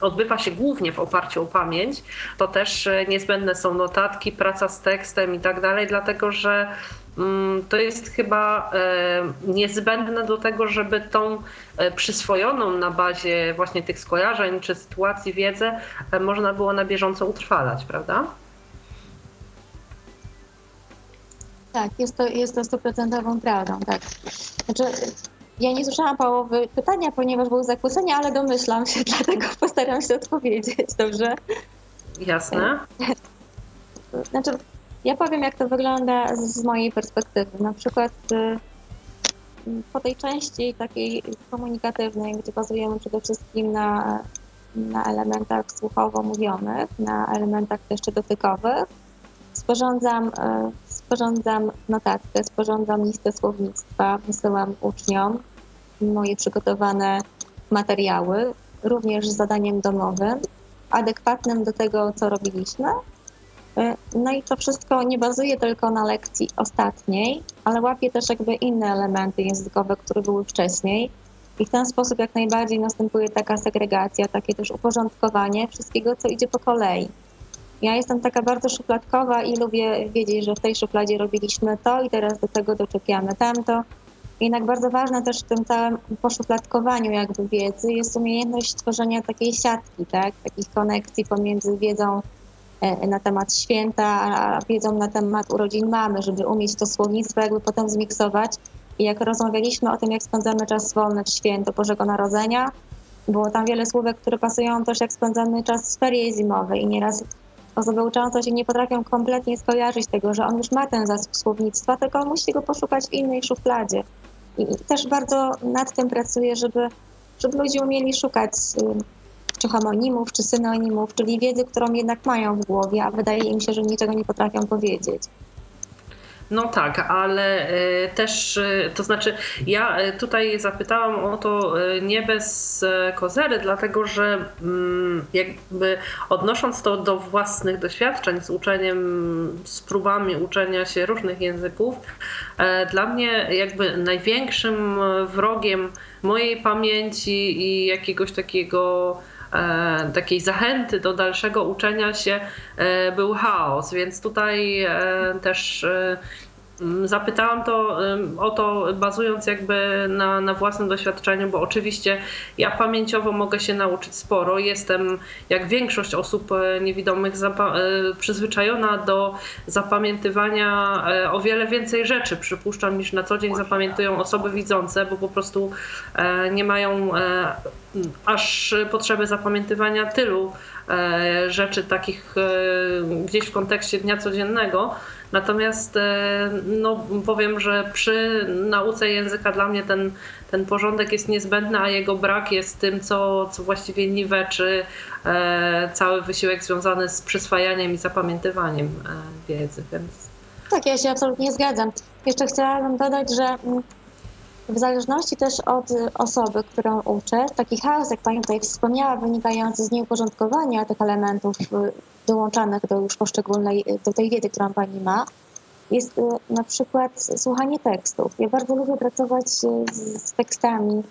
odbywa się głównie w oparciu o pamięć, to też e, niezbędne są notatki, praca z tekstem i tak dalej, dlatego że mm, to jest chyba e, niezbędne do tego, żeby tą e, przyswojoną na bazie właśnie tych skojarzeń czy sytuacji wiedzę można było na bieżąco utrwalać, prawda? Tak, jest to, jest to stuprocentową prawdą, tak. Znaczy, Ja nie słyszałam połowy pytania, ponieważ były zakłócenia, ale domyślam się, dlatego postaram się odpowiedzieć, dobrze? Jasne. Znaczy, ja powiem, jak to wygląda z mojej perspektywy. Na przykład y, po tej części takiej komunikatywnej, gdzie bazujemy przede wszystkim na, na elementach słuchowo-mówionych, na elementach jeszcze dotykowych, sporządzam, y, sporządzam notatkę, sporządzam listę słownictwa, wysyłam uczniom moje przygotowane materiały, również z zadaniem domowym, adekwatnym do tego, co robiliśmy. No i to wszystko nie bazuje tylko na lekcji ostatniej, ale łapie też jakby inne elementy językowe, które były wcześniej. I w ten sposób jak najbardziej następuje taka segregacja, takie też uporządkowanie wszystkiego, co idzie po kolei. Ja jestem taka bardzo szufladkowa i lubię wiedzieć, że w tej szufladzie robiliśmy to i teraz do tego doczepiamy tamto. Jednak bardzo ważne też w tym całym poszufladkowaniu jakby wiedzy jest umiejętność tworzenia takiej siatki, tak? takich konekcji pomiędzy wiedzą e, na temat święta, a wiedzą na temat urodzin mamy, żeby umieć to słownictwo jakby potem zmiksować. I jak rozmawialiśmy o tym, jak spędzamy czas wolny w święto Bożego Narodzenia, było tam wiele słówek, które pasują też jak spędzamy czas w ferie zimowej i nieraz osoby uczące się nie potrafią kompletnie skojarzyć tego, że on już ma ten zasób słownictwa, tylko musi go poszukać w innej szufladzie. I też bardzo nad tym pracuję, żeby, żeby ludzie umieli szukać czy homonimów, czy synonimów, czyli wiedzy, którą jednak mają w głowie, a wydaje im się, że niczego nie potrafią powiedzieć. No tak, ale e, też, e, to znaczy ja e, tutaj zapytałam o to nie bez kozery, dlatego że mm, jakby odnosząc to do własnych doświadczeń z uczeniem, z próbami uczenia się różnych języków, dla mnie jakby największym wrogiem mojej pamięci i jakiegoś takiego takiej zachęty do dalszego uczenia się był chaos, więc tutaj też Mm, zapytałam to o to bazując jakby na, na własnym doświadczeniu, bo oczywiście ja pamięciowo mogę się nauczyć sporo. Jestem, jak większość osób e, niewidomych, e, przyzwyczajona do zapamiętywania e, o wiele więcej rzeczy, przypuszczam, niż na co dzień zapamiętują osoby widzące, bo po prostu nie mają aż potrzeby zapamiętywania tylu rzeczy takich gdzieś w kontekście dnia codziennego. Natomiast e, no, powiem, że przy nauce języka dla mnie ten, ten porządek jest niezbędny, a jego brak jest tym, co, co właściwie niweczy e, cały wysiłek związany z przyswajaniem i zapamiętywaniem e, wiedzy. Więc... Tak, ja się absolutnie zgadzam. Jeszcze chciałabym dodać, że mm, w zależności też od osoby, którą uczę, taki chaos, jak Pani tutaj wspomniała, wynikający z nieuporządkowania tych elementów dołączanych do już poszczególnej, do tej wiedzy, którą Pani ma, jest y, na przykład słuchanie tekstów. Ja bardzo lubię pracować y, z tekstami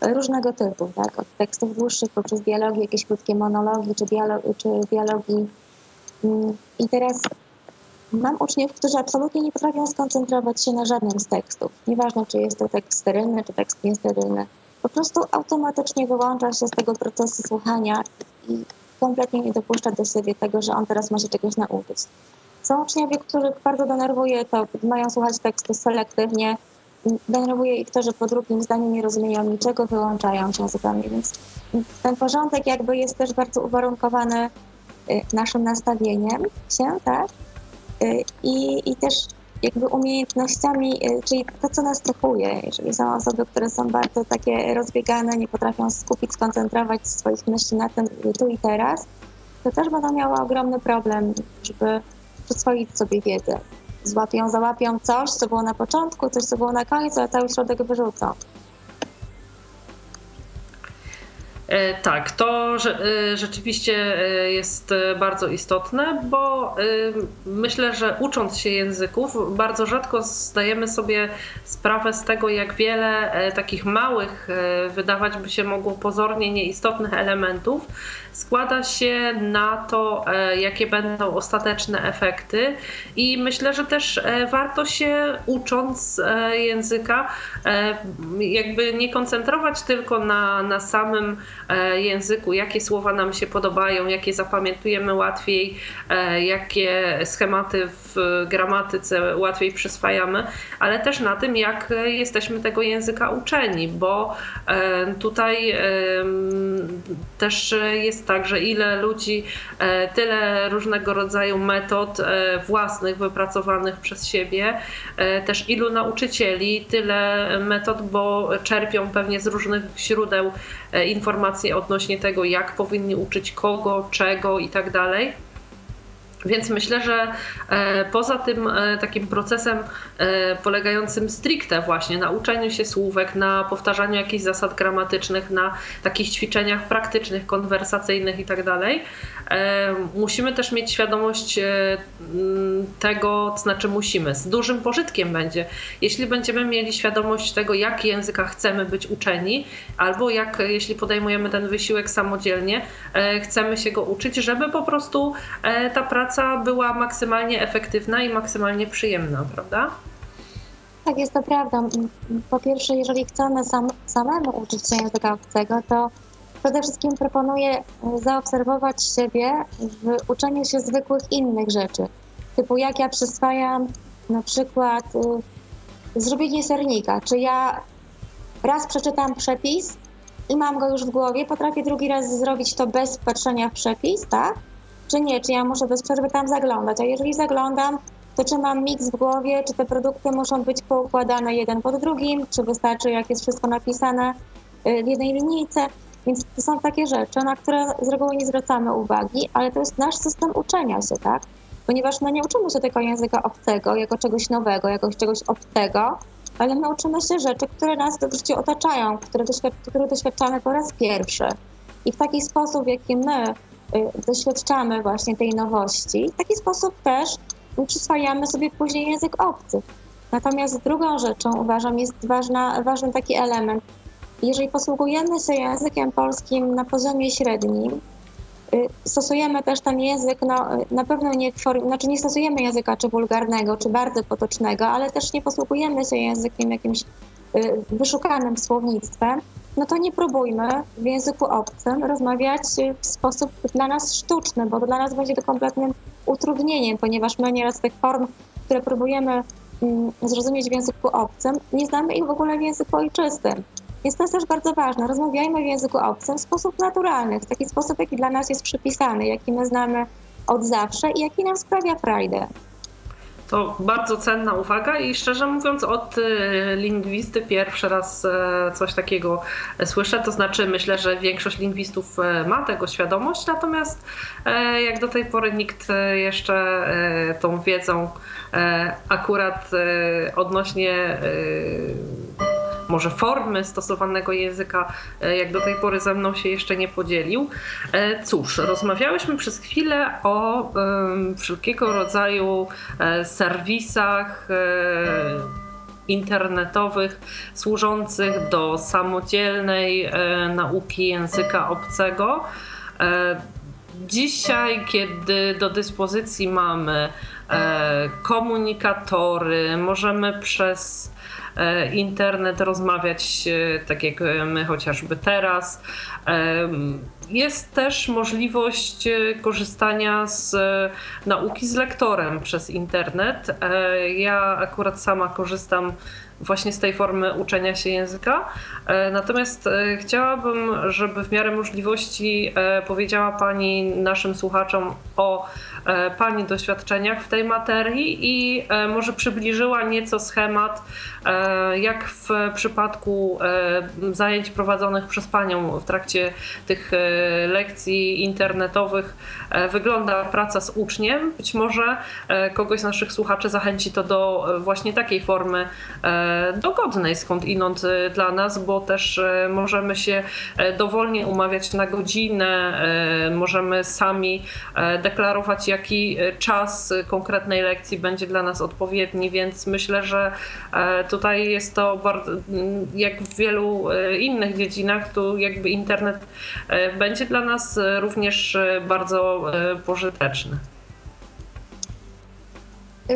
różnego typu, tak? od tekstów dłuższych poprzez dialogi, jakieś krótkie monologi czy, dialogi, czy dialogi. Mm, I teraz mam uczniów, którzy absolutnie nie potrafią skoncentrować się na żadnym z tekstów. Nieważne, czy jest to tekst sterylny, czy tekst niesterylny. Po prostu automatycznie wyłącza się z tego procesu słuchania i kompletnie nie dopuszcza do siebie tego, że on teraz się czegoś nauczyć. Są uczniowie, których bardzo denerwuje to, mają słuchać tekstu selektywnie, denerwuje ich to, że po drugim zdaniu nie rozumieją niczego, wyłączają się zupełnie, więc ten porządek jakby jest też bardzo uwarunkowany y, naszym nastawieniem się, tak? Y, I, i też jakby umiejętnościami, y, czyli to, co nas cechuje. Jeżeli są osoby, które są bardzo takie rozbiegane, nie potrafią skupić, skoncentrować swoich myśli na tym tu i teraz, to też będą miały ogromny problem, żeby przyswoić sobie wiedzę. Złapią, załapią coś, co było na początku, coś, co było na końcu, a cały środek wyrzucą. Tak, to e, rzeczywiście e, jest bardzo istotne, bo myślę, że ucząc się języków, bardzo rzadko zdajemy sobie sprawę z tego, jak wiele takich małych, wydawać by się mogło pozornie nieistotnych elementów składa się na to, jakie będą ostateczne efekty. I myślę, że też warto się ucząc języka, jakby nie koncentrować tylko na, na samym e, języku, jakie słowa nam się podobają, jakie zapamiętujemy łatwiej, e, jakie schematy w gramatyce łatwiej przyswajamy, ale też na tym, jak jesteśmy tego języka uczeni, bo tutaj też jest tak, że ile ludzi, tyle różnego rodzaju metod własnych wypracowanych przez siebie, też ilu nauczycieli, tyle metod, bo czerpią pewnie z różnych źródeł e, informacje odnośnie tego, jak powinni uczyć kogo, czego i tak dalej. Więc myślę, że e, poza tym e, takim procesem polegającym stricte właśnie na uczeniu się słówek, na powtarzaniu jakichś zasad gramatycznych, na takich ćwiczeniach praktycznych, konwersacyjnych i tak musimy też mieć świadomość e, tego, to znaczy musimy, z dużym pożytkiem będzie, jeśli będziemy mieli świadomość tego, jak języka chcemy być uczeni, albo jak, jeśli podejmujemy ten wysiłek samodzielnie, e, chcemy się go uczyć, żeby po prostu e, ta praca była maksymalnie efektywna i maksymalnie przyjemna, prawda? Tak, jest to prawda. Po pierwsze, jeżeli chcemy sam, samemu uczyć się języka obcego, to Przede wszystkim proponuję zaobserwować siebie w uczeniu się zwykłych innych rzeczy. Typu jak ja przyswajam na przykład y, zrobienie sernika. Czy ja raz przeczytam przepis i mam go już w głowie, potrafię drugi raz zrobić to bez patrzenia w przepis, tak? Czy nie? Czy ja muszę bez przerwy tam zaglądać? A jeżeli zaglądam, to czy mam miks w głowie, czy te produkty muszą być poukładane jeden pod drugim, czy wystarczy, jak jest wszystko napisane y, w jednej linijce. Więc to są takie rzeczy, na które z reguły nie zwracamy uwagi, ale to jest nasz system uczenia się, tak? Ponieważ my nie uczymy się tego języka obcego jako czegoś nowego, jako czegoś obcego, ale my uczymy się rzeczy, które nas w życiu otaczają, które, doświad które doświadczamy po raz pierwszy. I w taki sposób, w jaki my doświadczamy właśnie tej nowości, w taki sposób też przyswajamy sobie później język obcy. Natomiast drugą rzeczą uważam jest ważna, ważny taki element, jeżeli posługujemy się językiem polskim na poziomie średnim, y, stosujemy też ten język, no, na pewno nie, znaczy nie stosujemy języka czy wulgarnego, czy bardzo potocznego, ale też nie posługujemy się językiem jakimś y, wyszukanym słownictwem, no to nie próbujmy w języku obcym rozmawiać w sposób dla nas sztuczny, bo dla nas będzie to kompletnym utrudnieniem, ponieważ my nieraz tych form, które próbujemy mm, zrozumieć w języku obcym, nie znamy ich w ogóle w języku ojczystym. Więc to jest też bardzo ważne. Rozmawiajmy w języku obcym w sposób naturalny, w taki sposób, jaki dla nas jest przypisany, jaki my znamy od zawsze i jaki nam sprawia frajdę. To bardzo cenna uwaga i szczerze mówiąc od y, lingwisty pierwszy raz e, coś takiego słyszę, to znaczy myślę, że większość lingwistów e, ma tego świadomość, natomiast e, jak do tej pory nikt jeszcze tą wiedzą akurat odnośnie może formy stosowanego języka, e, jak do tej pory ze mną się jeszcze nie podzielił. E, cóż, rozmawiałyśmy przez chwilę o wszelkiego rodzaju e, serwisach internetowych służących do samodzielnej nauki języka obcego. Dzisiaj, kiedy do dyspozycji mamy komunikatory, możemy przez internet, rozmawiać e, tak jak my chociażby teraz. E, jest też możliwość korzystania z nauki z lektorem przez internet. Ja akurat sama korzystam właśnie z tej formy uczenia się języka. Natomiast chciałabym, żeby w miarę możliwości powiedziała Pani naszym słuchaczom o E, Pani doświadczeniach w tej materii i e, może przybliżyła nieco schemat, e, jak w przypadku zajęć prowadzonych przez Panią w trakcie tych lekcji internetowych wygląda praca z uczniem. Być może kogoś z naszych słuchaczy zachęci to do właśnie takiej formy dogodnej skądinąd dla nas, bo też możemy się dowolnie umawiać na godzinę, możemy sami deklarować, jak jaki e, czas konkretnej lekcji będzie dla nas odpowiedni, więc myślę, że e, tutaj jest to bardzo, jak w wielu e, innych dziedzinach, tu jakby internet będzie dla nas również bardzo pożyteczny.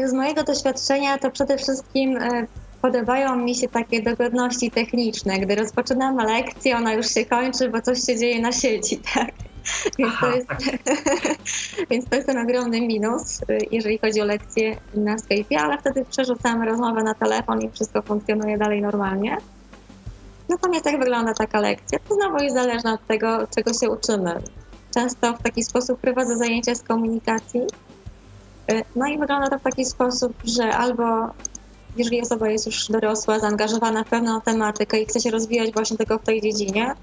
Z mojego doświadczenia to przede wszystkim podobają mi się takie dogodności techniczne. Gdy rozpoczynamy lekcję, ona już się kończy, bo coś się dzieje na sieci, tak? Więc, Aha, to jest, tak. więc to jest ten ogromny minus, y, jeżeli chodzi o lekcje na Skype'ie, ale wtedy przerzucamy rozmowę na telefon i wszystko funkcjonuje dalej normalnie. Natomiast jak wygląda taka lekcja? To znowu jest zależne od tego, czego się uczymy. Często w taki sposób prowadzę zajęcia z komunikacji. Y, No i wygląda to w taki sposób, że albo jeżeli osoba jest już dorosła, zaangażowana w pewną tematykę i chce się rozwijać właśnie tylko w tej dziedzinie,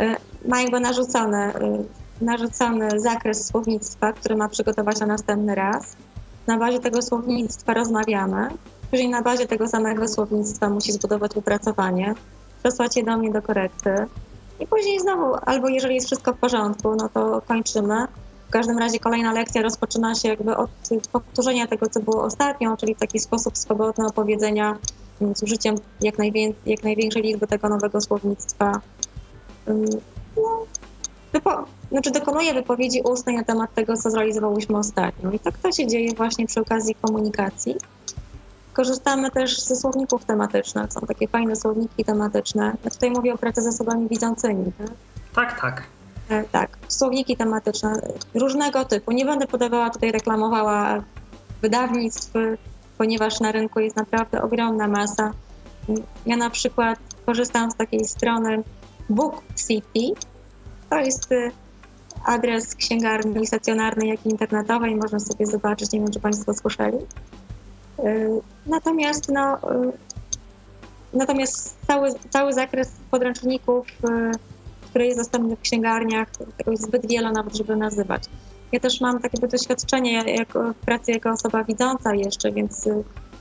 y, ma jakby narzucony, y, narzucony zakres słownictwa, który ma przygotować na następny raz. Na bazie tego słownictwa rozmawiamy. Później na bazie tego samego słownictwa musi zbudować wypracowanie, przesłać je do mnie do korekty. I później znowu, albo jeżeli jest wszystko w porządku, no to kończymy. W każdym razie kolejna lekcja rozpoczyna się jakby od powtórzenia tego, co było ostatnio, czyli w taki sposób swobodny opowiedzenia mm, z użyciem jak, najwię- jak największej liczby tego nowego słownictwa. Ym, No, wypo- znaczy dokonuję wypowiedzi ustnej na temat tego, co zrealizowałyśmy ostatnio. I tak to się dzieje właśnie przy okazji komunikacji. Korzystamy też ze słowników tematycznych. Są takie fajne słowniki tematyczne. Ja tutaj mówię o pracy z osobami widzącymi. Tak? Tak, tak. E, Tak, słowniki tematyczne różnego typu. Nie będę podawała tutaj, reklamowała wydawnictw, ponieważ na rynku jest naprawdę ogromna masa. Ja na przykład korzystam z takiej strony Book City. To jest y, adres księgarni stacjonarnej, jak i internetowej. Można sobie zobaczyć, nie wiem, czy Państwo słyszeli. Y, Natomiast no, y, natomiast cały, cały zakres podręczników y, który jest dostępny w księgarniach, jest zbyt wiele nawet, żeby nazywać. Ja też mam takie doświadczenie jako, w pracy jako osoba widząca jeszcze, więc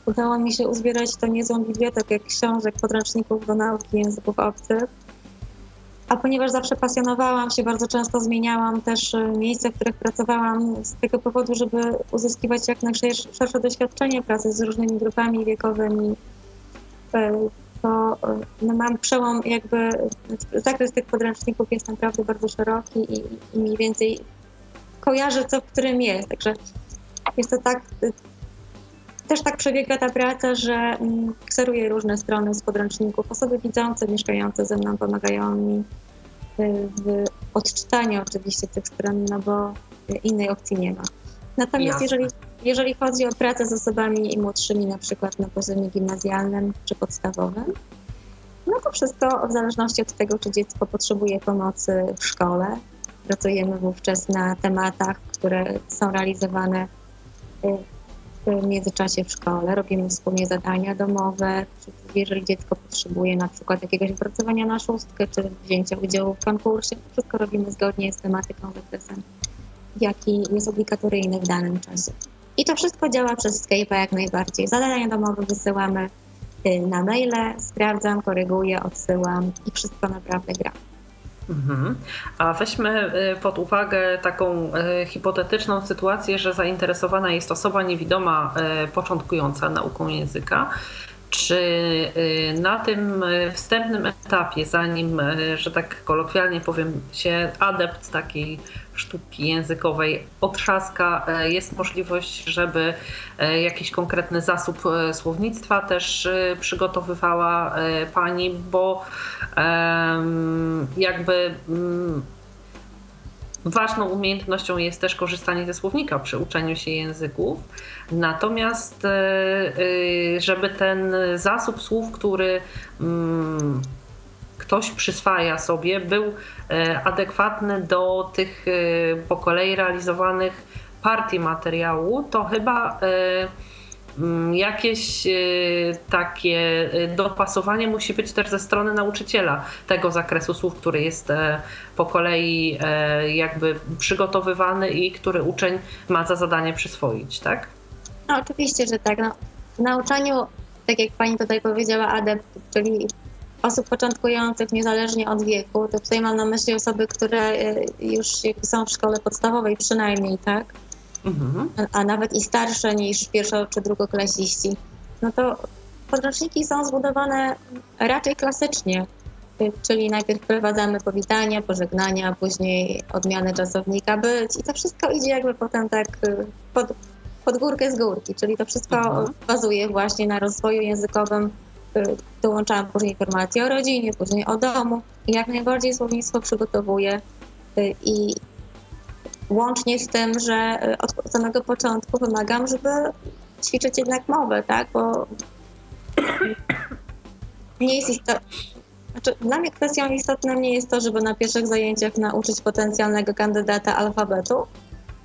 udało mi się uzbierać to niezłą bibliotekę książek, podręczników do nauki języków obcych. A ponieważ zawsze pasjonowałam się, bardzo często zmieniałam też y, miejsca, w których pracowałam z tego powodu, żeby uzyskiwać jak najszersze doświadczenie pracy z różnymi grupami wiekowymi, y, to y, no, mam przełom, jakby zakres tych podręczników jest naprawdę bardzo szeroki i, i mniej więcej kojarzę, co w którym jest. Także jest to tak, też tak przebiega ta praca, że mm, kseruję różne strony z podręczników. Osoby widzące, mieszkające ze mną pomagają mi y, w odczytaniu oczywiście tych stron, no bo innej opcji nie ma. Natomiast Jasne. jeżeli, jeżeli chodzi o pracę z osobami młodszymi, na przykład na poziomie gimnazjalnym czy podstawowym, no to wszystko w zależności od tego, czy dziecko potrzebuje pomocy w szkole. Pracujemy wówczas na tematach, które są realizowane y, w międzyczasie w szkole. Robimy wspólnie zadania domowe. Jeżeli dziecko potrzebuje na przykład jakiegoś opracowania na szóstkę, czy wzięcia udziału w konkursie, wszystko robimy zgodnie z tematyką, zakresem, jaki jest obligatoryjny w danym czasie. I to wszystko działa przez Skype'a jak najbardziej. Zadania domowe wysyłamy y, na maile, sprawdzam, koryguję, odsyłam i wszystko naprawdę gra. Mhm. A weźmy y, pod uwagę taką y, hipotetyczną sytuację, że zainteresowana jest osoba niewidoma y, początkująca nauką języka. Czy y, na tym y, wstępnym etapie, zanim, y, że tak kolokwialnie powiem, się adept takiej sztuki językowej otrzaska, jest możliwość, żeby jakiś konkretny zasób słownictwa też przygotowywała pani, bo jakby mm, ważną umiejętnością jest też korzystanie ze słownika przy uczeniu się języków. Natomiast, e, e, żeby ten zasób słów, który mm, ktoś przyswaja sobie, był e, adekwatny do tych po kolei realizowanych partii materiału, to chyba jakieś e, takie e, dopasowanie musi być też ze strony nauczyciela tego zakresu słów, który jest e, po kolei e, jakby przygotowywany i który uczeń ma za zadanie przyswoić, tak? No oczywiście, że tak. No, w nauczaniu, tak jak pani tutaj powiedziała, adeptów, czyli osób początkujących niezależnie od wieku, to tutaj mam na myśli osoby, które e, już są w szkole podstawowej przynajmniej, tak? Mhm. a- a nawet i starsze niż pierwszo czy drugoklasiści, no to podręczniki są zbudowane raczej klasycznie, czyli najpierw wprowadzamy powitania, pożegnania, później odmiany czasownika być i to wszystko idzie jakby potem tak y, pod, pod górkę z górki, czyli to wszystko mhm. bazuje właśnie na rozwoju językowym. Y, dołączałam później informacje o rodzinie, później o domu i jak najbardziej słownictwo przygotowuję y, i łącznie z tym, że y, od samego początku wymagam, żeby ćwiczyć jednak mowę, tak, bo nie jest istotne. Znaczy, dla mnie kwestią istotną nie jest to, żeby na pierwszych zajęciach nauczyć potencjalnego kandydata alfabetu,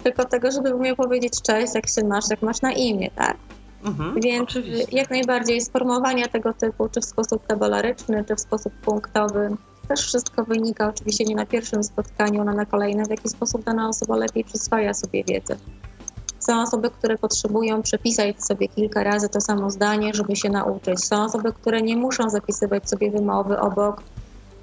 tylko tego, żeby umiał powiedzieć cześć, jak się masz, jak masz na imię, tak? Mhm, Więc oczywiście. jak najbardziej sformułowania tego typu, czy w sposób tabularyczny, czy w sposób punktowy, też wszystko wynika oczywiście nie na pierwszym spotkaniu, ale na kolejnym, w jaki sposób dana osoba lepiej przyswaja sobie wiedzę. Są osoby, które potrzebują przepisać sobie kilka razy to samo zdanie, żeby się nauczyć. Są osoby, które nie muszą zapisywać sobie wymowy obok,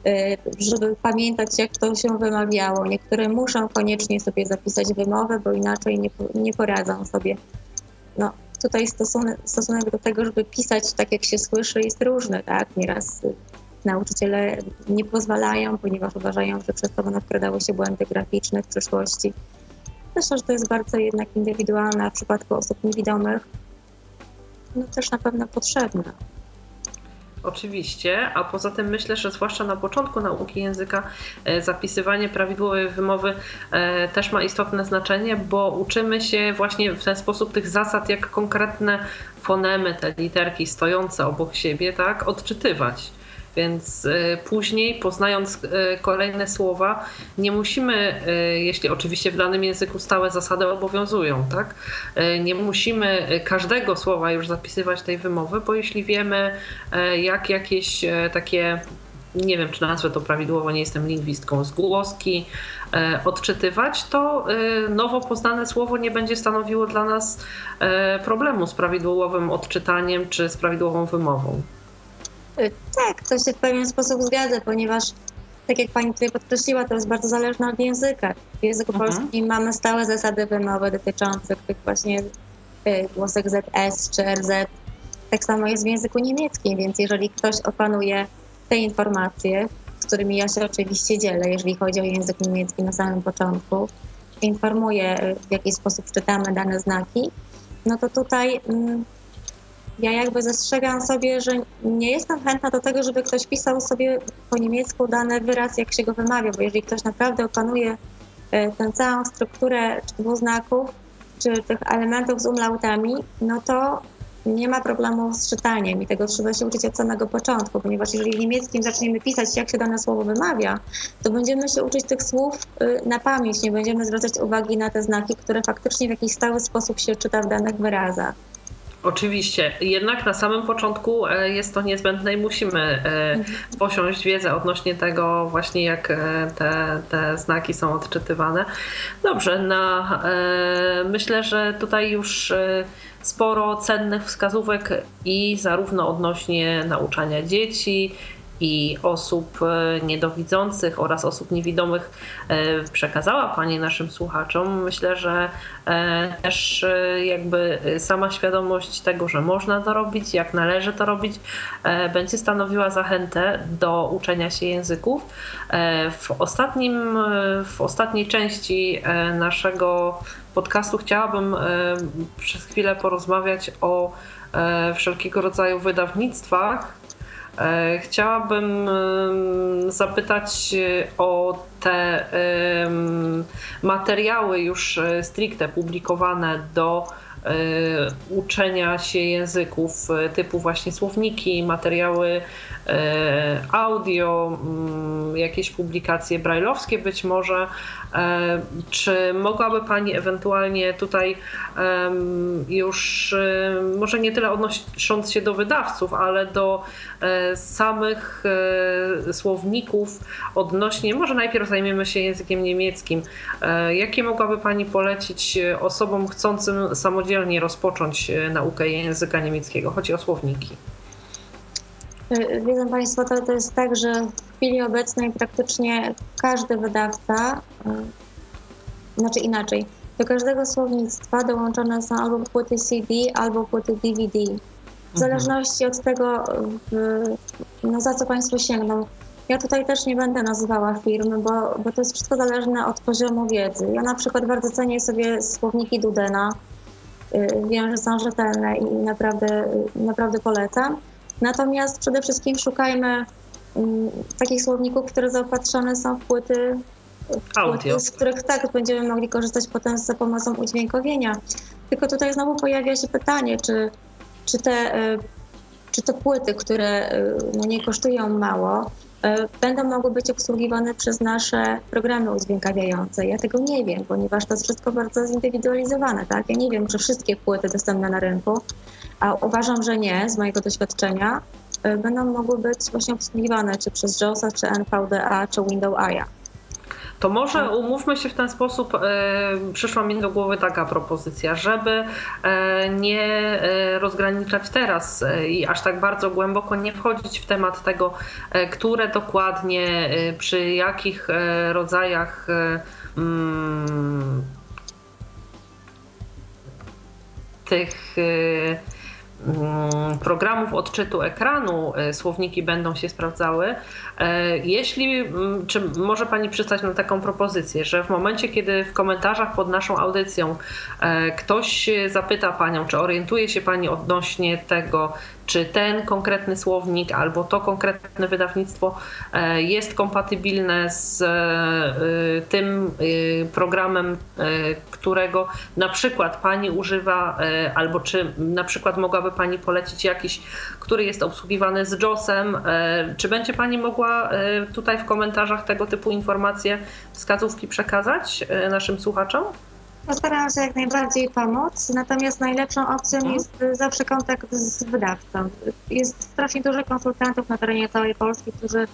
y, żeby pamiętać, jak to się wymawiało. Niektóre muszą koniecznie sobie zapisać wymowę, bo inaczej nie, nie poradzą sobie. No, tutaj stosunek, stosunek do tego, żeby pisać tak, jak się słyszy, jest różny, tak? Nieraz y, nauczyciele nie pozwalają, ponieważ uważają, że przez to będą wkradały się błędy graficzne w przyszłości. Myślę, że to jest bardzo jednak indywidualne, a w przypadku osób niewidomych no też na pewno potrzebne. Oczywiście, a poza tym myślę, że zwłaszcza na początku nauki języka e, zapisywanie prawidłowej wymowy e, też ma istotne znaczenie, bo uczymy się właśnie w ten sposób tych zasad, jak konkretne fonemy, te literki stojące obok siebie, tak, odczytywać. Więc e, później, poznając e, kolejne słowa, nie musimy, e, jeśli oczywiście w danym języku stałe zasady obowiązują, tak? Nie musimy każdego słowa już zapisywać tej wymowy, bo jeśli wiemy, jak jakieś takie nie wiem, czy nazwę to prawidłowo, nie jestem lingwistką, zgłoski odczytywać, to nowo poznane słowo nie będzie stanowiło dla nas problemu z prawidłowym odczytaniem czy z prawidłową wymową. Tak, to się w pewien sposób zgadza, ponieważ tak jak pani tutaj podkreśliła, to jest bardzo zależne od języka. W języku mhm. polskim mamy stałe zasady wymowy dotyczące tych właśnie y, głosek ZS czy RZ. Tak samo jest w języku niemieckim, więc jeżeli ktoś opanuje te informacje, z którymi ja się oczywiście dzielę, jeżeli chodzi o język niemiecki na samym początku, informuje y, w jaki sposób czytamy dane znaki, no to tutaj mm, ja jakby zastrzegam sobie, że nie jestem chętna do tego, żeby ktoś pisał sobie po niemiecku dany wyraz, jak się go wymawia, bo jeżeli ktoś naprawdę opanuje e, tę całą strukturę czy dwuznaków, czy tych elementów z umlautami, no to nie ma problemu z czytaniem i tego trzeba się uczyć od samego początku, ponieważ jeżeli w niemieckim zaczniemy pisać, jak się dane słowo wymawia, to będziemy się uczyć tych słów y, na pamięć, nie będziemy zwracać uwagi na te znaki, które faktycznie w jakiś stały sposób się czyta w danych wyrazach. Oczywiście, jednak na samym początku e, jest to niezbędne i musimy e, posiąść wiedzę odnośnie tego właśnie jak e, te, te znaki są odczytywane. Dobrze, na, myślę, że tutaj już sporo cennych wskazówek i zarówno odnośnie nauczania dzieci, i osób e, niedowidzących oraz osób niewidomych e, przekazała Pani naszym słuchaczom. Myślę, że e, też jakby sama świadomość tego, że można to robić, jak należy to robić, będzie stanowiła zachętę do uczenia się języków. W, ostatnim, w ostatniej części naszego podcastu chciałabym przez chwilę porozmawiać o wszelkiego rodzaju wydawnictwach, chciałabym zapytać e, o te materiały już e, stricte publikowane do uczenia się języków typu właśnie słowniki, materiały audio, mm, jakieś publikacje brajlowskie być może, E, czy mogłaby Pani ewentualnie tutaj już, e, może nie tyle odnosząc się do wydawców, ale do e, samych słowników odnośnie, może najpierw zajmiemy się językiem niemieckim. Jakie mogłaby Pani polecić osobom chcącym samodzielnie rozpocząć naukę języka niemieckiego? Chodzi o słowniki. Wiedzą Państwo, to, to jest tak, że w chwili obecnej praktycznie każdy wydawca, y, znaczy inaczej, do każdego słownictwa dołączone są albo płyty CD, albo płyty DVD. W mhm. zależności od tego, no, za co Państwo sięgną. Ja tutaj też nie będę nazywała firmy, bo, bo to jest wszystko zależne od poziomu wiedzy. Ja na przykład bardzo cenię sobie słowniki Dudena, Wiem, że są rzetelne i naprawdę, naprawdę polecam. Natomiast przede wszystkim szukajmy mm, takich słowników, które zaopatrzone są w płyty, płyty, z których tak będziemy mogli korzystać potem za pomocą udźwiękowienia. Tylko tutaj znowu pojawia się pytanie, czy, czy, te, e, czy te płyty, które e, no nie kosztują mało, e, będą mogły być obsługiwane przez nasze programy udźwiękawiające. Ja tego nie wiem, ponieważ to jest wszystko bardzo zindywidualizowane. Tak? Ja nie wiem, czy wszystkie płyty dostępne na rynku, a uważam, że nie, z mojego doświadczenia, y, będą mogły być właśnie obsługiwane czy przez JAWSa, czy NVDA, czy Windows AIA. To może umówmy się w ten sposób, e, przyszła mi do głowy taka propozycja, żeby e, nie rozgraniczać teraz i aż tak bardzo głęboko nie wchodzić w temat tego, które dokładnie, przy jakich rodzajach mm, tych programów odczytu ekranu e, słowniki będą się sprawdzały. E, Jeśli, mm, czy może Pani przystać na taką propozycję, że w momencie, kiedy w komentarzach pod naszą audycją e, ktoś zapyta Panią, czy orientuje się Pani odnośnie tego, czy ten konkretny słownik albo to konkretne wydawnictwo e, jest kompatybilne z e, tym e, programem, którego na przykład Pani używa, albo czy na przykład mogłaby Pani polecić jakiś, który jest obsługiwany z JOS-em, czy będzie Pani mogła tutaj w komentarzach tego typu informacje, wskazówki przekazać naszym słuchaczom? Postaram się jak najbardziej pomóc, natomiast najlepszą opcją Mhm. jest zawsze kontakt z wydawcą. Jest strasznie dużo konsultantów na terenie całej Polski, którzy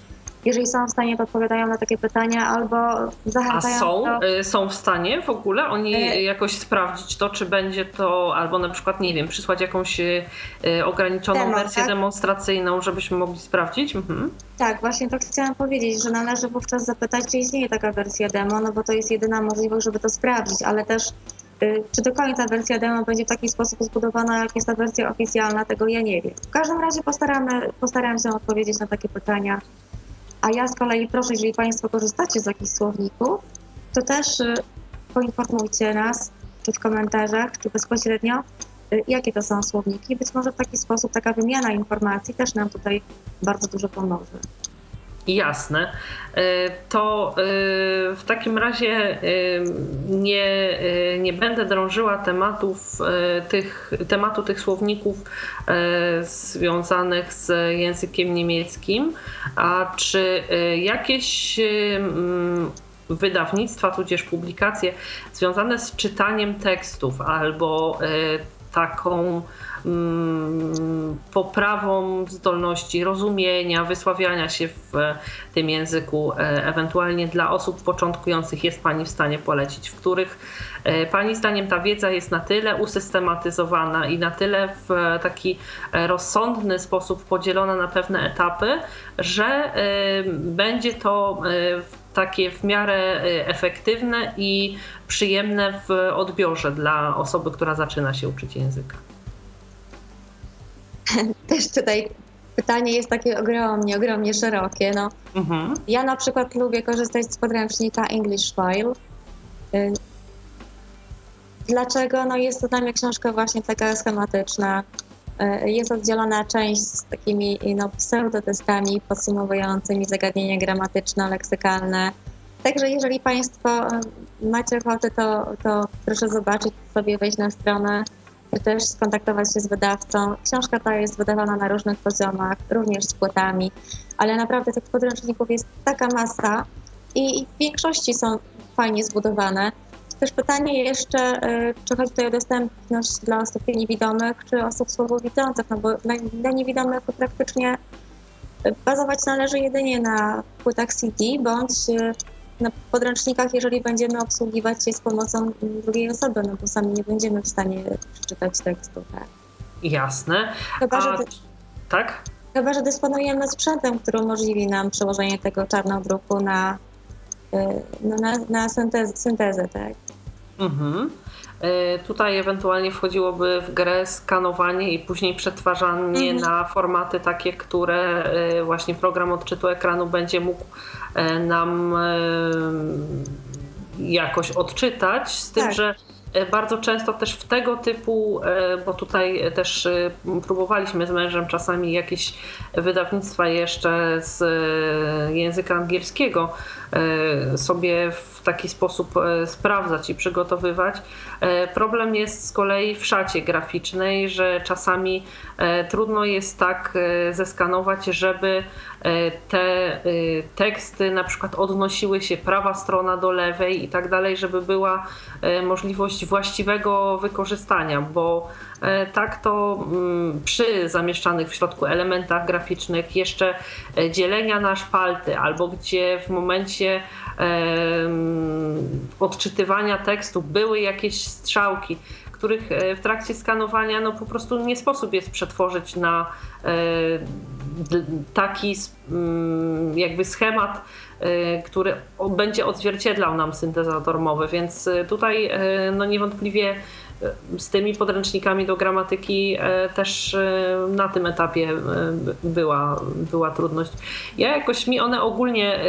jeżeli są w stanie, to odpowiadają na takie pytania albo A zachęcają są, do... y, są w stanie w ogóle oni E- jakoś sprawdzić to, czy będzie to, albo na przykład, nie wiem, przysłać jakąś y, y, ograniczoną Demo, wersję tak? demonstracyjną, żebyśmy mogli sprawdzić? Mhm. Tak, właśnie to chciałam powiedzieć, że należy wówczas zapytać, czy istnieje taka wersja demo, no bo to jest jedyna możliwość, żeby to sprawdzić, ale też czy do końca wersja demo będzie w taki sposób zbudowana, jak jest ta wersja oficjalna, tego ja nie wiem. W każdym razie postaramy, postaram się odpowiedzieć na takie pytania. A ja z kolei proszę, jeżeli Państwo korzystacie z jakichś słowników, to też y, poinformujcie nas, czy w komentarzach, czy bezpośrednio, y, jakie to są słowniki. Być może w taki sposób taka wymiana informacji też nam tutaj bardzo dużo pomoże. Jasne. Y, To y, w takim razie y, nie, nie będę drążyła tematów, tych, tematu tych słowników związanych z językiem niemieckim. A czy jakieś wydawnictwa, tudzież publikacje związane z czytaniem tekstów albo taką mm, poprawą zdolności rozumienia, wysławiania się w e, tym języku, e, ewentualnie dla osób początkujących jest Pani w stanie polecić, w których e, Pani zdaniem ta wiedza jest na tyle usystematyzowana i na tyle w taki rozsądny sposób podzielona na pewne etapy, że będzie to w- takie w miarę e, efektywne i przyjemne w odbiorze dla osoby, która zaczyna się uczyć języka. Też tutaj pytanie jest takie ogromnie, ogromnie szerokie. No, Mhm. ja na przykład lubię korzystać z podręcznika English File. Y, Dlaczego? No jest to dla mnie książka właśnie taka schematyczna. Y, Jest oddzielona część z takimi no, pseudotestami podsumowującymi zagadnienia gramatyczne, leksykalne. Także jeżeli Państwo y, macie ochotę, to, to proszę zobaczyć sobie, wejść na stronę, też skontaktować się z wydawcą. Książka ta jest wydawana na różnych poziomach, również z płytami, ale naprawdę tych podręczników jest taka masa i w większości są fajnie zbudowane. Też pytanie jeszcze, y, czy chodzi tutaj o dostępność dla osób niewidomych, czy osób słabowidzących, no bo dla, dla niewidomych to praktycznie y, bazować należy jedynie na płytach CD, bądź y, na podręcznikach, jeżeli będziemy obsługiwać je z pomocą drugiej osoby, no bo sami nie będziemy w stanie przeczytać tekstu, tak. Jasne. Chyba, że, A, tak? chyba, że dysponujemy sprzętem, który umożliwi nam przełożenie tego czarnodruku na, no, na, na syntezę, syntezę, tak. Mhm. E, Tutaj ewentualnie wchodziłoby w grę skanowanie i później przetwarzanie Mhm. na formaty takie, które e, właśnie program odczytu ekranu będzie mógł e, nam jakoś odczytać, z tym, Tak. że bardzo często też w tego typu, bo tutaj też próbowaliśmy z mężem czasami jakieś wydawnictwa jeszcze z języka angielskiego sobie w taki sposób sprawdzać i przygotowywać. Problem jest z kolei w szacie graficznej, że czasami trudno jest tak zeskanować, żeby E, te e, teksty na przykład odnosiły się prawa strona do lewej i tak dalej, żeby była e, możliwość właściwego wykorzystania, bo tak to mm, przy zamieszczanych w środku elementach graficznych jeszcze dzielenia na szpalty albo gdzie w momencie odczytywania tekstu były jakieś strzałki, których w trakcie skanowania no po prostu nie sposób jest przetworzyć na taki mm, jakby schemat, y, który będzie odzwierciedlał nam syntezator mowy, więc tutaj no niewątpliwie z tymi podręcznikami do gramatyki też na tym etapie była, była trudność. Ja jakoś mi one ogólnie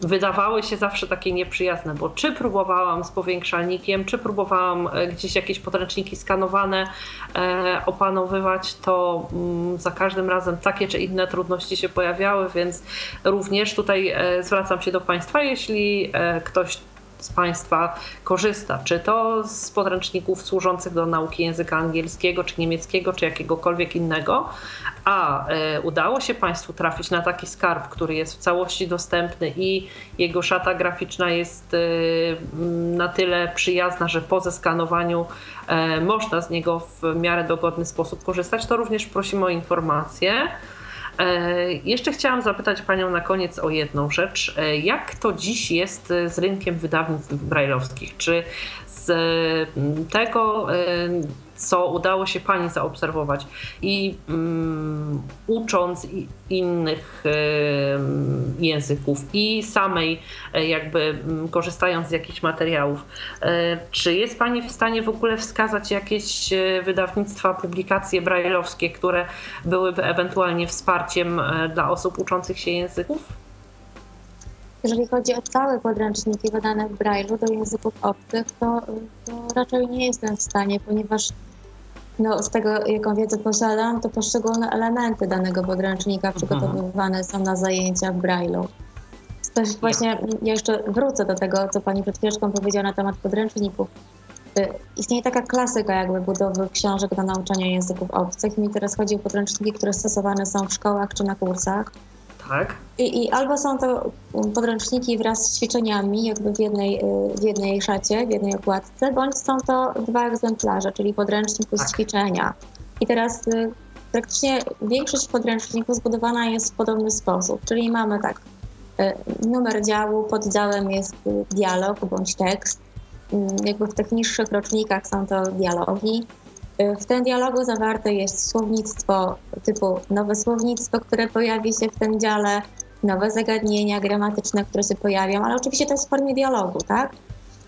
wydawały się zawsze takie nieprzyjazne, bo czy próbowałam z powiększalnikiem, czy próbowałam e, gdzieś jakieś podręczniki skanowane e, opanowywać, to mm, za każdym razem takie czy inne trudności się pojawiały, więc również tutaj e, zwracam się do Państwa, jeśli ktoś z Państwa korzysta, czy to z podręczników służących do nauki języka angielskiego, czy niemieckiego, czy jakiegokolwiek innego, a e, udało się Państwu trafić na taki skarb, który jest w całości dostępny i jego szata graficzna jest e, na tyle przyjazna, że po zeskanowaniu e, można z niego w miarę dogodny sposób korzystać, to również prosimy o informacje. E, jeszcze chciałam zapytać Panią na koniec o jedną rzecz. E, jak to dziś jest z rynkiem wydawnictw brajlowskich? Czy z tego, e, co udało się Pani zaobserwować i um, ucząc innych um, języków i samej e, jakby um, korzystając z jakichś materiałów, e, czy jest Pani w stanie w ogóle wskazać jakieś wydawnictwa, publikacje brajlowskie, które byłyby ewentualnie wsparciem dla osób uczących się języków? Jeżeli chodzi o całe podręczniki wydane w Braille'u do języków obcych, to, to raczej nie jestem w stanie, ponieważ no, z tego, jaką wiedzę posiadam, to poszczególne elementy danego podręcznika mhm. przygotowywane są na zajęcia w Braille'u. Też właśnie ja jeszcze wrócę do tego, co pani przed chwileczką powiedziała na temat podręczników. Y, istnieje taka klasyka jakby budowy książek do nauczania języków obcych. Mi teraz chodzi o podręczniki, które stosowane są w szkołach czy na kursach. Tak. I, I, albo są to podręczniki wraz z ćwiczeniami, jakby w jednej, y, w jednej szacie, w jednej okładce, bądź są to dwa egzemplarze, czyli podręcznik plus tak. ćwiczenia. I teraz y, praktycznie większość podręczników zbudowana jest w podobny sposób, czyli mamy tak, y, numer działu, poddziałem jest dialog bądź tekst, jakby w tych niższych rocznikach są to dialogi, w tym dialogu zawarte jest słownictwo typu nowe słownictwo, które pojawi się w tym dziale, nowe zagadnienia gramatyczne, które się pojawią, ale oczywiście jest w formie dialogu, tak?